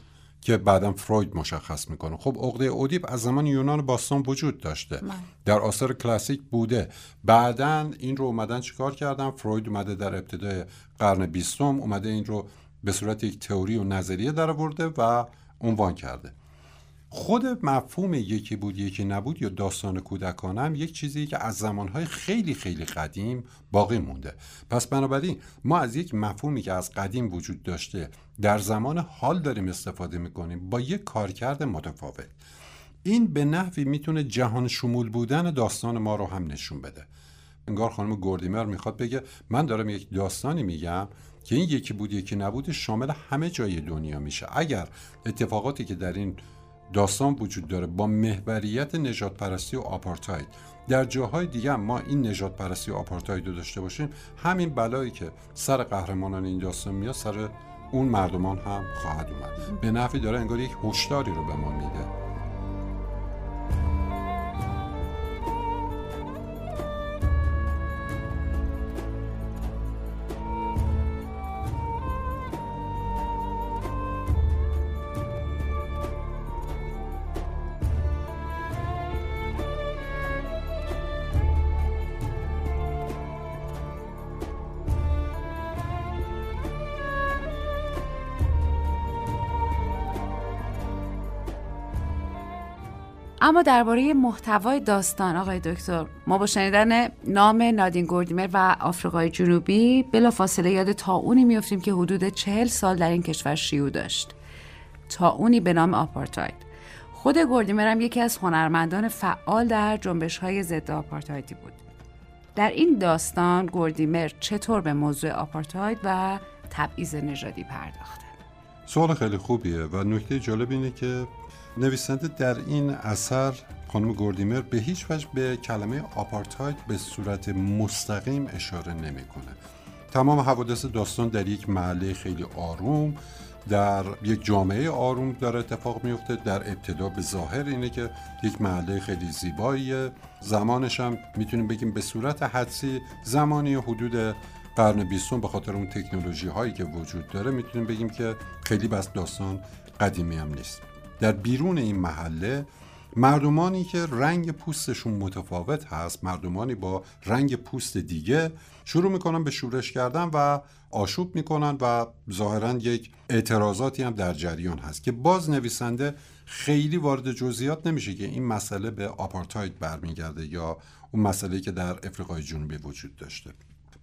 که بعدا فروید مشخص می‌کنه. خب عقده اودیپ از زمان یونان باستان وجود داشته. من. در آثار کلاسیک بوده. بعدا این رو اومدن چیکار کردن؟ فروید اومده در ابتدای قرن بیستم اومده این رو به صورت یک تئوری و نظریه در آورده و عنوان کرده. خود مفهوم یکی بود یکی نبود یا داستان کودکانه هم یک چیزی که از زمانهای خیلی خیلی قدیم باقی مونده. پس بنابراین ما از یک مفهومی که از قدیم وجود داشته در زمان حال داریم استفاده می‌کنیم با یک کارکرد متفاوت. این به نحوی می‌تونه جهان شمول بودن داستان ما رو هم نشون بده. انگار خانم گوردیمر می‌خواد بگه من دارم یک داستانی میگم که این یکی بود یکی نبود شامل همه جای دنیا میشه. اگر اتفاقاتی که در این داستان وجود داره با محوریت نجات پرستی و آپارتاید. در جاهای دیگه ما این نجات پرستی و آپارتاید رو داشته باشیم. همین بلایی که سر قهرمانان این داستان میاد سر اون مردمان هم خواهد اومد. به نفعی داره انگار یک هشداری رو به ما میده. اما درباره محتوای داستان آقای دکتر ما با شنیدن نام نادین گوردیمر و آفریقای جنوبی بلافاصله یاد تاونی میافتیم که حدود چهل سال در این کشور شیوع داشت. تاونی به نام آپارتاید. خود گوردیمر هم یکی از هنرمندان فعال در جنبش های ضد آپارتایدی بود. در این داستان گوردیمر چطور به موضوع آپارتاید و تبعیض نژادی پرداخته؟ سوال خیلی خوبیه و نکته جالب اینه که نویسنده در این اثر خانم گوردیمر به هیچ وجه به کلمه آپارتاید به صورت مستقیم اشاره نمی‌کنه. تمام حوادث داستان در یک محله خیلی آروم در یک جامعه آروم داره اتفاق میفته در ابتدا به ظاهر اینه که یک محله خیلی زیباییه. زمانش هم می‌تونیم بگیم به صورت حدسی زمانی حدود قرن بیستم به خاطر اون تکنولوژی هایی که وجود داره می‌تونیم بگیم که خیلی بس داستان قدیمی هم نیست. در بیرون این محله مردمانی که رنگ پوستشون متفاوت هست مردمانی با رنگ پوست دیگه شروع می‌کنن به شورش کردن و آشوب می‌کنن و ظاهرا یک اعتراضاتی هم در جریان هست که باز نویسنده خیلی وارد جزئیات نمیشه که این مسئله به آپارتاید برمیگرده یا اون مسئله که در افریقای جنوبی وجود داشته.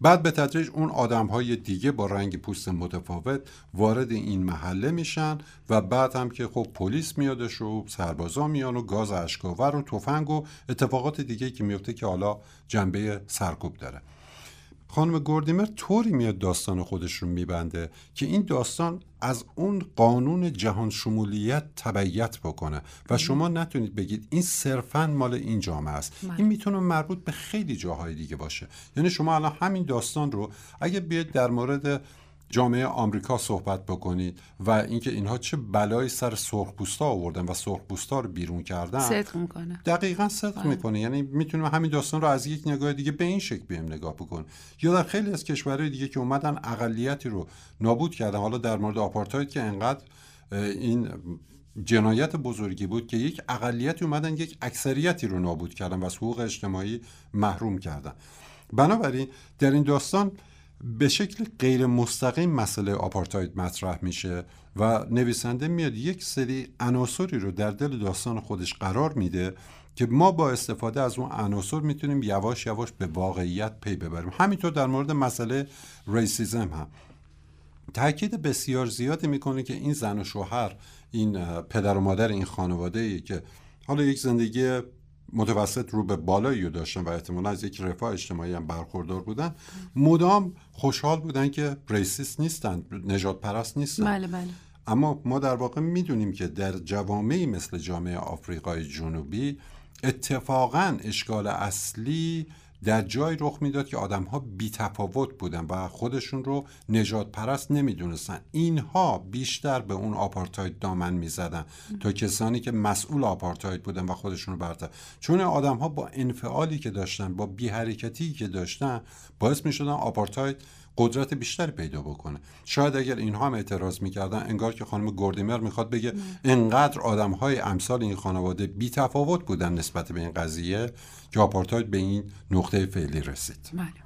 بعد به تدریج اون آدم های دیگه با رنگ پوست متفاوت وارد این محله میشن و بعد هم که خب پلیس میادش و سربازا میان و گاز اشکاور و تفنگ و اتفاقات دیگه که میفته که حالا جنبه سرکوب داره. خانم گوردیمر طوری میاد داستان خودش رو میبنده که این داستان از اون قانون جهان شمولیت تبعیت بکنه. و شما نتونید بگید این صرفا مال این جامعه است. بله. این می‌تونه مربوط به خیلی جاهای دیگه باشه. یعنی شما الان همین داستان رو اگه بیاید در مورد جامعه آمریکا صحبت بکنید و اینکه اینها چه بلایی سر سرخپوستا آوردن و سرخپوستا رو بیرون کردن صدق می‌کنه. دقیقا صدق آه. می‌کنه. یعنی می‌تونیم همین داستان رو از یک نگاه دیگه به این شکل بیم نگاه بکنیم. یا در خیلی از کشورهای دیگه که اومدن اقلیتی رو نابود کردن حالا در مورد آپارتاید که انقدر این جنایت بزرگی بود که یک اقلیتی اومدن یک اکثریتی رو نابود کردن و از حقوق اجتماعی محروم کردن. بنابراین در این داستان به شکل غیر مستقیم مسئله آپارتاید مطرح میشه و نویسنده میاد یک سری عناصری رو در دل داستان خودش قرار میده که ما با استفاده از اون عناصر می‌تونیم یواش یواش به واقعیت پی ببریم. همینطور در مورد مسئله ریسیزم هم. تاکید بسیار زیادی می‌کنه که این زن و شوهر این پدر و مادر این خانواده ای که حالا یک زندگی متوسط رو به بالایی رو داشتن و احتمالا از یک رفاه اجتماعی هم برخوردار بودن مدام خوشحال بودن که ریسیست نیستن نجات پرست نیستن بله بله. اما ما در واقع می‌دونیم که در جوامعی مثل جامعه آفریقای جنوبی اتفاقا اشکال اصلی در جای رخ می‌داد که آدم ها بی تفاوت بودن و خودشون رو نجات پرست نمی‌دونستن. اینها بیشتر به اون آپارتاید دامن می‌زدن تا کسانی که مسئول آپارتاید بودن و خودشون رو برتر. چون آدم ها با انفعالی که داشتن با بی حرکتی که داشتن باعث می‌شدن آپارتاید قدرت بیشتری پیدا بکنه. شاید اگر اینها هم اعتراض می‌کردن انگار که خانم گوردیمر می‌خواد بگه انقدر آدم های امثال این خانواده بی تفاوت بودن نسبت به این قضیه که آپارتاید به این نقطه فعلی رسید. بله.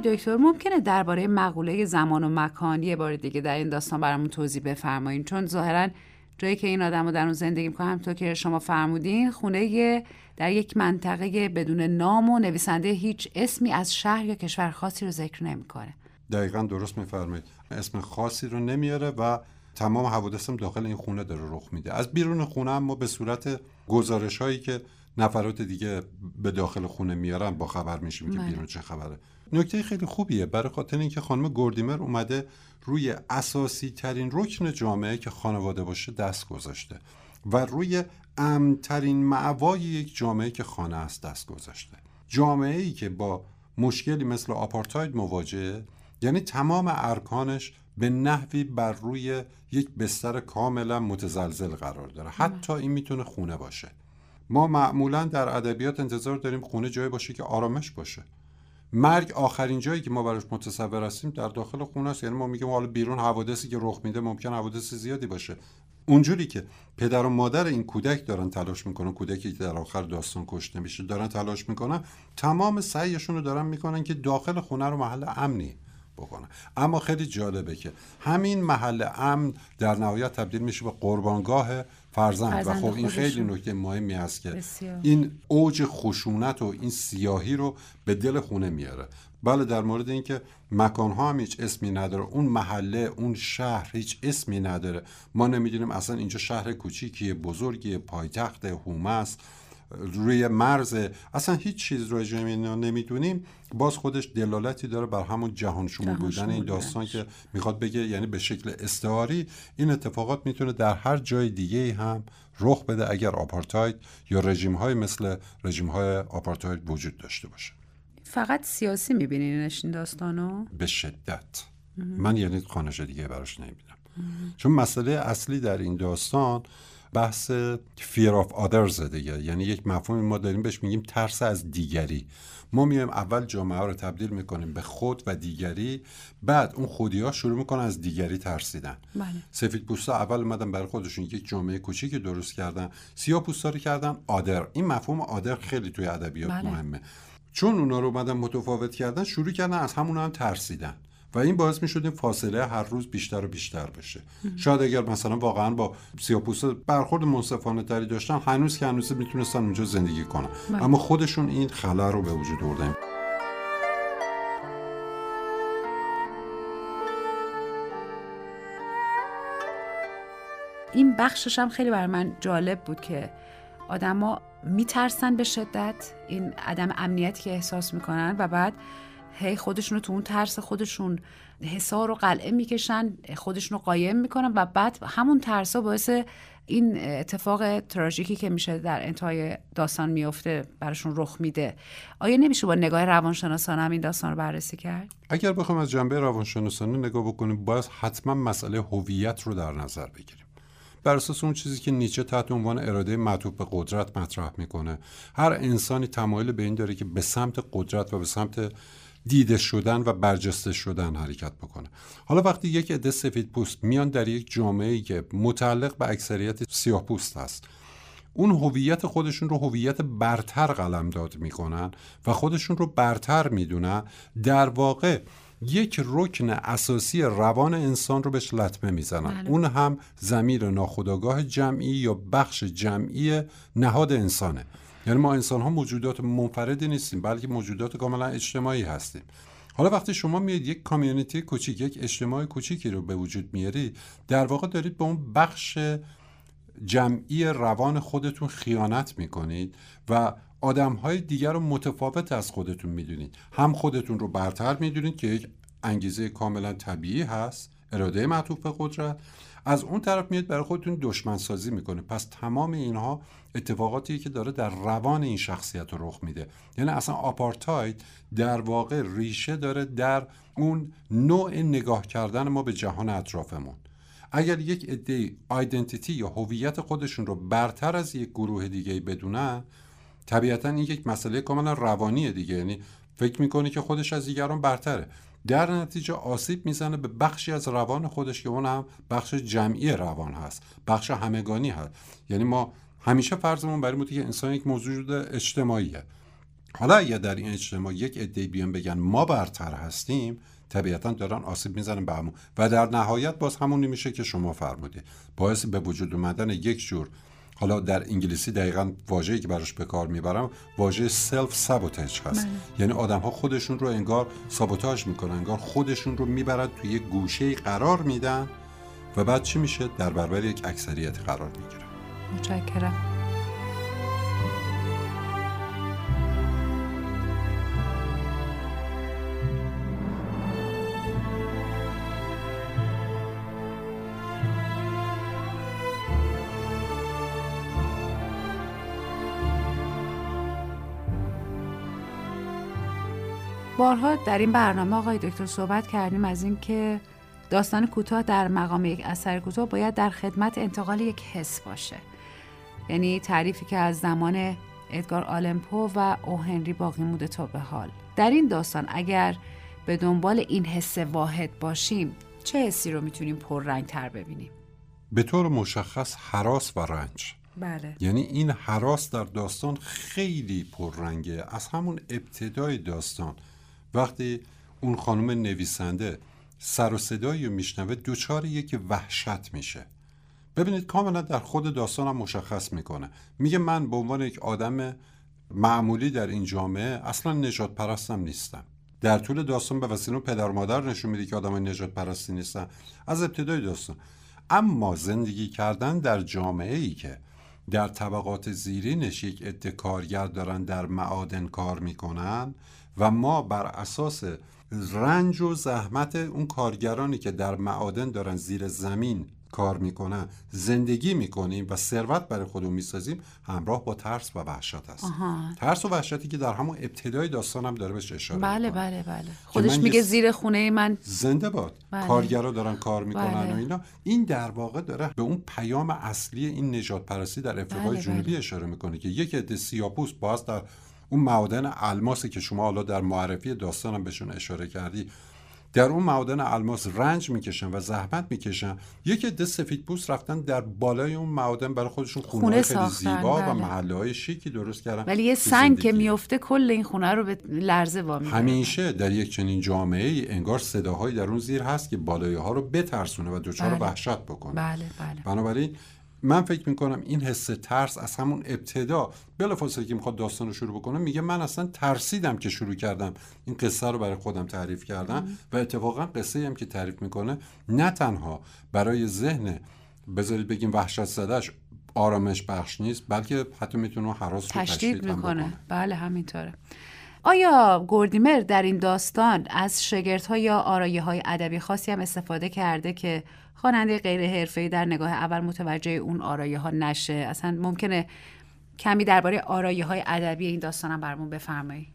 آقای دکتر ممکنه درباره مقوله زمان و مکان یه بار دیگه در این داستان برامون توضیح بفرمایید چون ظاهرا جایی که این آدم در اون زندگی می‌کنه همطور که شما فرمودین خونه در یک منطقه بدون نام و نویسنده هیچ اسمی از شهر یا کشور خاصی رو ذکر نمی‌کنه. دقیقا درست میفرمایید. اسم خاصی رو نمیاره و تمام حوادث داخل این خونه داره رخ میده. از بیرون خونه هم ما به صورت گزارش هایی که نفرات دیگه به داخل خونه میارن با خبر میشیم که بله. بیرون چه خبره. نکته خیلی خوبیه. برای خاطر اینکه خانم گوردیمر اومده روی اساسی ترین رکن جامعه که خانواده باشه دست گذاشته و روی امترین معوای یک جامعه که خانه است دست گذاشته. جامعه ای که با مشکلی مثل آپارتاید مواجهه یعنی تمام ارکانش به نحوی بر روی یک بستر کاملا متزلزل قرار داره. حتی این می‌تونه خونه باشه. ما معمولا در ادبیات انتظار داریم خونه جای باشه که آرامش باشه. مرگ آخرین جایی که ما براش متصور هستیم در داخل خونه است. یعنی ما میگیم حالا بیرون حوادثی که رخ میده ممکن حوادث زیادی باشه. اونجوری که پدر و مادر این کودک دارن تلاش می‌کنن کودکی که در آخر داستان کشته میشه دارن تلاش می‌کنن تمام سعیشون رو دارن می‌کنن که داخل خونه رو محل امنی بکنن. اما خیلی جالبه که همین محل امن در نهایت تبدیل میشه به قربانگاه فرزند. و خب این خیلی نکته مهمی است که این اوج خشونت و این سیاهی رو به دل خونه میاره. بله در مورد اینکه مکان ها هم هیچ اسمی نداره اون محله اون شهر هیچ اسمی نداره. ما نمی‌دونیم اصلا اینجا شهر کوچیکی بزرگی پایتخت هومه است. روی مرز اصلا هیچ چیز رو نمی‌دونیم. باز خودش دلالتی داره بر همون جهان شمول بودن این داستان که می‌خواد بگه یعنی به شکل استعاری این اتفاقات می‌تونه در هر جای دیگه هم رخ بده اگر آپارتاید یا رژیم های مثل رژیم های آپارتاید وجود داشته باشه. فقط سیاسی میبینینش این داستانو؟ به شدت. من یعنی خانش دیگه براش نمی‌بینم. چون مسئله اصلی در این داستان بحث fear of others دیگه. یعنی یک مفهوم ما داریم بهش میگیم ترس از دیگری. ما میایم اول جامعه رو تبدیل می‌کنیم به خود و دیگری بعد اون خودی ها شروع می‌کنن از دیگری ترسیدن. بله. سفید پوستا اول اومدن برای خودشون یک جامعه کوچیکی درست کردن سیاه پوستا رو کردن آدر. این مفهوم آدر خیلی توی ادبیات بله. مهمه. چون اونا رو اومدن متفاوت کردن شروع کردن از همون هم ترسیدن. و این باعث می شد این فاصله هر روز بیشتر و بیشتر بشه. شاید اگر مثلا واقعا با سیاپوستا برخورد منصفانه تری داشتن هنوز که هنوز می‌تونستن اونجا زندگی کنن. بله. اما خودشون این خلا رو به وجود آوردن. این بخشش هم خیلی بر من جالب بود که آدما میترسن به شدت این عدم امنیتی که احساس می‌کنن و بعد هی خودشون رو تو اون ترس خودشون حسار و قلعه می‌کشن خودشون رو قایم می‌کنن و بعد همون ترسا باعث این اتفاق تراژیکی که میشه در انتهای داستان میفته براشون رخ میده. آیا نمیشه با نگاه روانشناسانه هم این داستان رو بررسی کرد؟ اگر بخوام از جنبه روانشناسانه نگاه بکنیم باید حتما مسئله هویت رو در نظر بگیریم. بر اساس اون چیزی که نیچه تحت عنوان اراده معطوف به قدرت مطرح می‌کنه. هر انسانی تمایل به این داره که به سمت قدرت و به سمت دیده شدن و برجسته شدن حرکت بکنه. حالا وقتی یک عده سفید پوست میان در یک جامعه که متعلق به اکثریت سیاه پوست هست اون هویت خودشون رو هویت برتر قلمداد می‌کنن و خودشون رو برتر می‌دونن در واقع یک رکن اساسی روان انسان رو بهش لطمه می‌زنن. بله. اون هم زمیر ناخودآگاه جمعی یا بخش جمعی نهاد انسانه. یعنی ما انسان ها موجودات منفردی نیستیم بلکه موجودات کاملا اجتماعی هستیم. حالا وقتی شما میاد یک کامیونیتی کوچیک یک اجتماع کوچیکی رو به وجود میاری در واقع دارید به اون بخش جمعی روان خودتون خیانت می‌کنید و آدم های دیگر رو متفاوت از خودتون می‌دونید. هم خودتون رو برتر می‌دونید که یک انگیزه کاملا طبیعی هست اراده معطوف به قدرت. از اون طرف میاد برای خودتون دشمن سازی می‌کنه پس تمام اینها اتفاقاتی که داره در روان این شخصیت رخ میده. یعنی اصلا آپارتاید در واقع ریشه داره در اون نوع نگاه کردن ما به جهان اطرافمون. اگر یک عده آیدنتیتی یا هویت خودشون رو برتر از یک گروه دیگه بدونن طبیعتا این یک مسئله کاملا روانیه دیگه. یعنی فکر می‌کنه که خودش از دیگران برتره. در نتیجه آسیب می‌زنه به بخشی از روان خودش که اون هم بخش جمعی روان هست بخش همگانی هست. یعنی ما همیشه فرضمون برای بوده که انسان یک موجود اجتماعیه. حالا اگر در این اجتماع یک عده بیان بگن ما برتر هستیم طبیعتا دارن آسیب می‌زنن به همون. و در نهایت باز همونی میشه که شما فرمودید. باعث به وجود اومدن یک جور حالا در انگلیسی دقیقا واژه‌ای که براش به کار می‌برم واژه سلف سابوتاژ هست. بله. یعنی آدم ها خودشون رو انگار سابوتاژ می‌کنن انگار خودشون رو می‌برد توی یک گوشه قرار میدن و بعد چی میشه؟ در برابر یک اکثریت قرار می‌گیره متشکرم. بارها در این برنامه آقای دکتر صحبت کردیم از اینکه داستان کوتاه در مقام یک اثر کوتاه باید در خدمت انتقال یک حس باشه. یعنی تعریفی که از زمان ادگار آلمپو و او هنری باقی موده تا به حال. در این داستان اگر به دنبال این حس واحد باشیم چه حسی رو می‌تونیم تر ببینیم؟ به طور مشخص حراس و رنج. بله. یعنی این حراس در داستان خیلی پررنگه. از همون ابتدای داستان. وقتی اون خانم نویسنده سر و صدایی رو میشنوه دوچار یک وحشت میشه. ببینید کاملا در خود داستانم مشخص می‌کنه. میگه من به عنوان یک آدم معمولی در این جامعه اصلا نجات پرستم نیستم. در طول داستان به وسیله پدر مادر نشون میده که آدم نجات پرستی نیستن. از ابتدای داستان. اما زندگی کردن در جامعه ای که در طبقات زیرینش یک عده کارگر دارن در معادن کار می‌کنن و ما بر اساس رنج و زحمت اون کارگرانی که در معادن دارن زیر زمین کار می‌کنن زندگی می‌کنیم و ثروت برای خودمون می‌سازیم همراه با ترس و وحشت هست ترس و وحشتی که در همون ابتدای داستانم هم داره بهش اشاره بله می‌کنه. بله بله خودش میگه زیر خونه من زنده باد بله. کارگرا دارن کار می‌کنن بله. و اینا این در واقع داره به اون پیام اصلی این نجات پرستی در افریقای بله، جنوبی بله. اشاره می‌کنه که یک عده سیاپوس باز در اون معادن الماسی که شما حالا در معرفی داستانم بهشون اشاره کردی در اون معادن الماس رنج می‌کشن و زحمت می‌کشن یک عده سفید پوست رفتن در بالای اون معادن برای خودشون خونه, خونه خیلی زیبا و بله. محله های شیکی درست کردن ولی یه سنگ که. میفته کل این خونه رو به لرزه وامی همیشه در یک چنین جامعه ای انگار صداهایی در اون زیر هست که بالایی ها رو بترسونه و دچار بله. وحشت بکنه بله بله بنابراین من فکر می‌کنم این حس ترس از همون ابتدا بلافاصله که می‌خواد داستان رو شروع بکنه میگه من اصلا ترسیدم که شروع کردم. این قصه رو برای خودم تعریف کردم و اتفاقا قصه هم که تعریف می‌کنه نه تنها برای ذهن بذارید بگیم وحشت زدهش آرامش بخش نیست بلکه حتی می‌تونه حراس رو تشدید هم می‌کنه. بکنه. بله همینطوره. آیا گوردیمر در این داستان از شگردها یا آرایه های ادبی خاصی هم استفاده کرده که خواننده غیر حرفه‌ای در نگاه اول متوجه اون آرایه ها نشه. اصلا ممکنه کمی درباره آرایه های ادبی این داستان هم برامون بفرمایید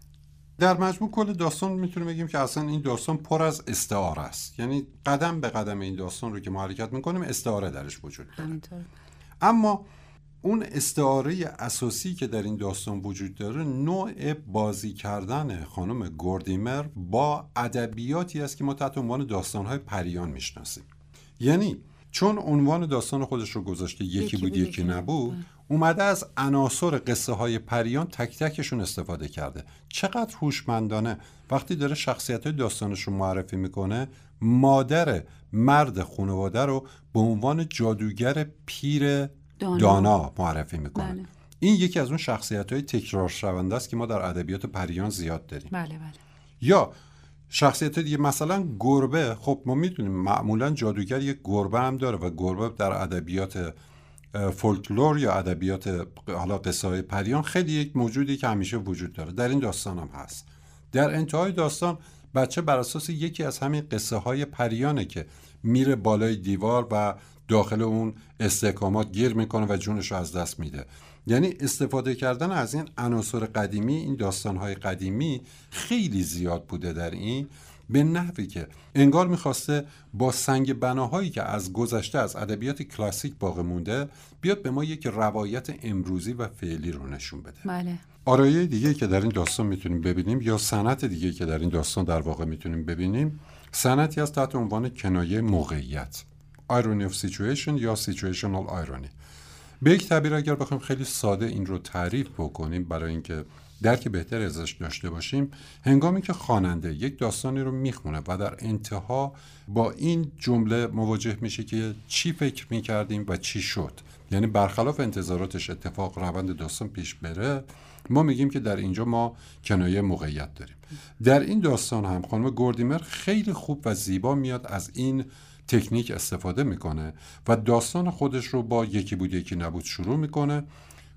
در مجموع کل داستان می‌تونیم بگیم که اصلا این داستان پر از استعاره است. یعنی قدم به قدم این داستان رو که ما حرکت می‌کنیم استعاره درش وجود داره. اما اون استعاره اساسی که در این داستان وجود داره نوع بازی کردن خانم گوردیمر با ادبیاتی است که ما تحت عنوان داستانهای پریان می‌شناسیم. یعنی چون عنوان داستان خودش رو گذاشته یکی, بود یکی نبود اومده از عناصر قصه های پریان تک تکشون استفاده کرده. چقدر هوشمندانه. وقتی داره شخصیت های داستانش رو معرفی می‌کنه مادر مرد خانواده رو به عنوان جادوگر پیر دانا. دانا, معرفی می‌کنه. بله. این یکی از اون شخصیت های تکرار شونده است که ما در ادبیات پریان زیاد داریم. بله بله. یا شخصیت دیگه مثلا گربه خب ما می‌دونیم معمولا جادوگر یک گربه هم داره و گربه در ادبیات فولکلور یا ادبیات حالا قصه پریان خیلی یک موجودی که همیشه وجود داره. در این داستان هم هست. در انتهای داستان بچه بر اساس یکی از همین قصه های پریانه که میره بالای دیوار و داخل اون استحکامات گیر می‌کنه و جونش رو از دست میده. یعنی استفاده کردن از این عناصر قدیمی این داستانهای قدیمی خیلی زیاد بوده در این به نحوی که انگار می‌خواسته با سنگ بناهایی که از گذشته از ادبیات کلاسیک باقی مونده بیاد به ما یک روایت امروزی و فعلی رو نشون بده. بله. آرایه دیگه که در این داستان می‌تونیم ببینیم یا سنت دیگه که در این داستان در واقع می‌تونیم ببینیم سنتی از تحت عنوان کنایه موقعیت. Irony of situation یا situational irony. به یک تعبیر اگر بخوایم خیلی ساده این رو تعریف بکنیم برای اینکه درک بهتر ازش داشته باشیم هنگامی که خواننده یک داستانی رو می‌خونه و در انتها با این جمله مواجه میشه که چی فکر می‌کردیم و چی شد یعنی برخلاف انتظاراتش اتفاق روند داستان پیش بره ما میگیم که در اینجا ما کنایه موقعیت داریم. در این داستان هم خانم گوردیمر خیلی خوب و زیبا میاد از این تکنیک استفاده می‌کنه و داستان خودش رو با یکی بود یکی نبود شروع می‌کنه.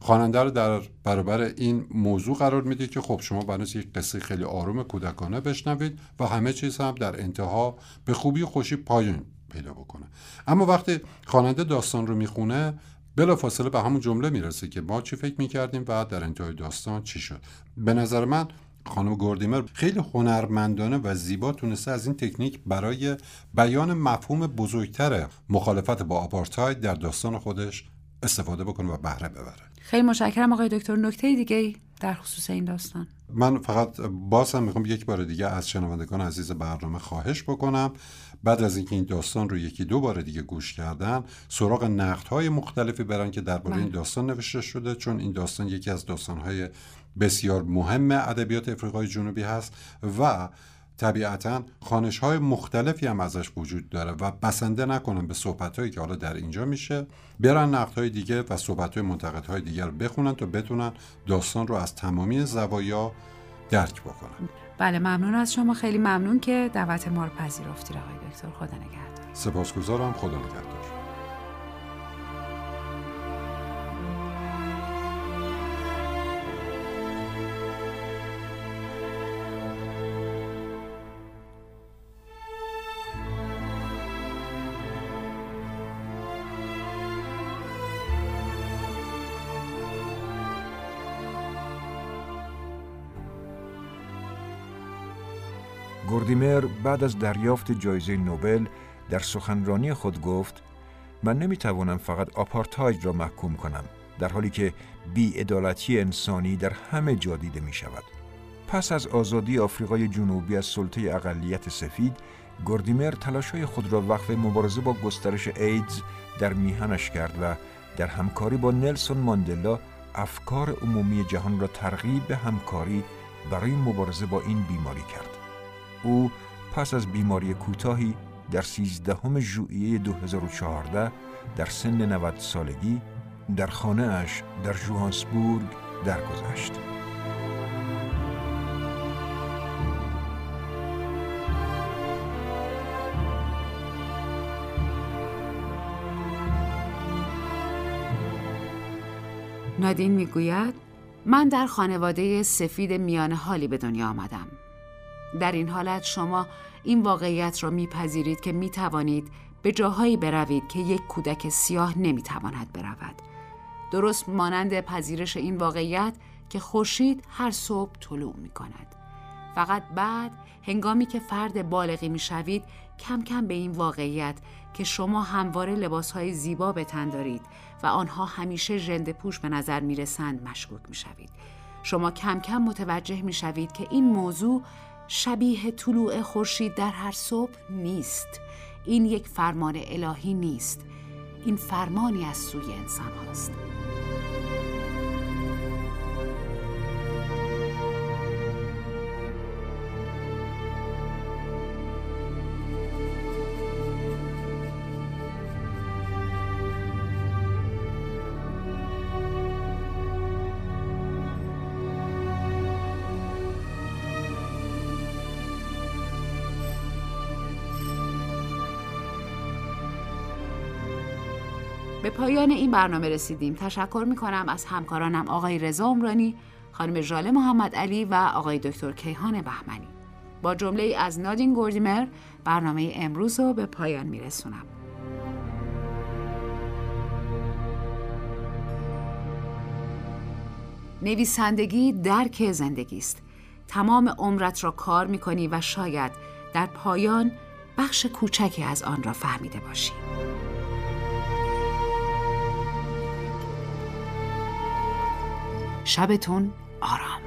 خواننده رو در برابر این موضوع قرار میده که خب شما بناس یک قصه خیلی آروم کودکانه بشنوید و همه چیز هم در انتها به خوبی خوشی پایان پیدا بکنه. اما وقتی خواننده داستان رو می‌خونه بلا فاصله به همون جمله می‌رسه که ما چی فکر می‌کردیم و در انتهای داستان چی شد. به نظر من خانم گوردیمر خیلی هنرمندانه و زیبا تونسته از این تکنیک برای بیان مفهوم بزرگتر مخالفت با آپارتاید در داستان خودش استفاده بکنه و بهره ببره. خیلی مشکرم آقای دکتر. نکته دیگه در خصوص این داستان. من فقط باز هم می‌خوام یک بار دیگه از شنوندگان عزیز برنامه خواهش بکنم. بعد از اینکه این داستان رو یکی دو بار دیگه گوش کردن سراغ نقدهای مختلفی برن که درباره این بله. داستان نوشته شده چون این داستان یکی از داستانهای بسیار مهم ادبیات افریقای جنوبی هست و طبیعتا خانش های مختلفی هم ازش وجود داره و بسنده نکنن به صحبت هایی که حالا در اینجا میشه برن نقد های دیگه و صحبت های منتقد های دیگر رو بخونن تا بتونن داستان رو از تمامی زوایا درک بکنن. بله ممنون از شما. خیلی ممنون که دعوت ما رو پذیرفتید آقای دکتر. خدا نگهدار. سپاسگزارم. خدا نگهدار. گوردیمر بعد از دریافت جایزه نوبل در سخنرانی خود گفت من نمی‌توانم فقط آپارتاید را محکوم کنم در حالی که بیعدالتی انسانی در همه جا دیده می شود. پس از آزادی آفریقای جنوبی از سلطه اقلیت سفید گوردیمر تلاشای خود را وقف مبارزه با گسترش ایدز در میهنش کرد و در همکاری با نلسون ماندلا افکار عمومی جهان را ترغیب به همکاری برای مبارزه با این بیماری کرد. او پس از بیماری کوتاهی در 13 ژوئیه 2014 در سن 90 سالگی در خانه اش در جوهانسبورگ درگذشت. نادین می‌گوید من در خانواده سفید میان حالی به دنیا آمدم در این حالت شما این واقعیت را میپذیرید که می‌توانید به جاهایی بروید که یک کودک سیاه نمی‌تواند برود درست مانند پذیرش این واقعیت که خورشید هر صبح طلوع می کند. فقط بعد هنگامی که فرد بالغی می شوید کم کم به این واقعیت که شما همواره لباس های زیبا به تن دارید و آنها همیشه ژنده پوش به نظر می رسند مشکوک می شوید. شما کم کم متوجه می شوید که این موضوع شبیه طلوع خورشید در هر صبح نیست. این یک فرمان الهی نیست. این فرمانی از سوی انسان هاست. به پایان این برنامه رسیدیم. تشکر می کنم از همکارانم آقای رضا عمرانی خانم ژاله محمد علی و آقای دکتر کیهان بهمنی. با جمله از نادین گوردیمر برنامه امروز رو به پایان می رسونم. نویسندگی درک زندگی است. تمام عمرت را کار می کنی و شاید در پایان بخش کوچکی از آن را فهمیده باشی. شبتون آرام.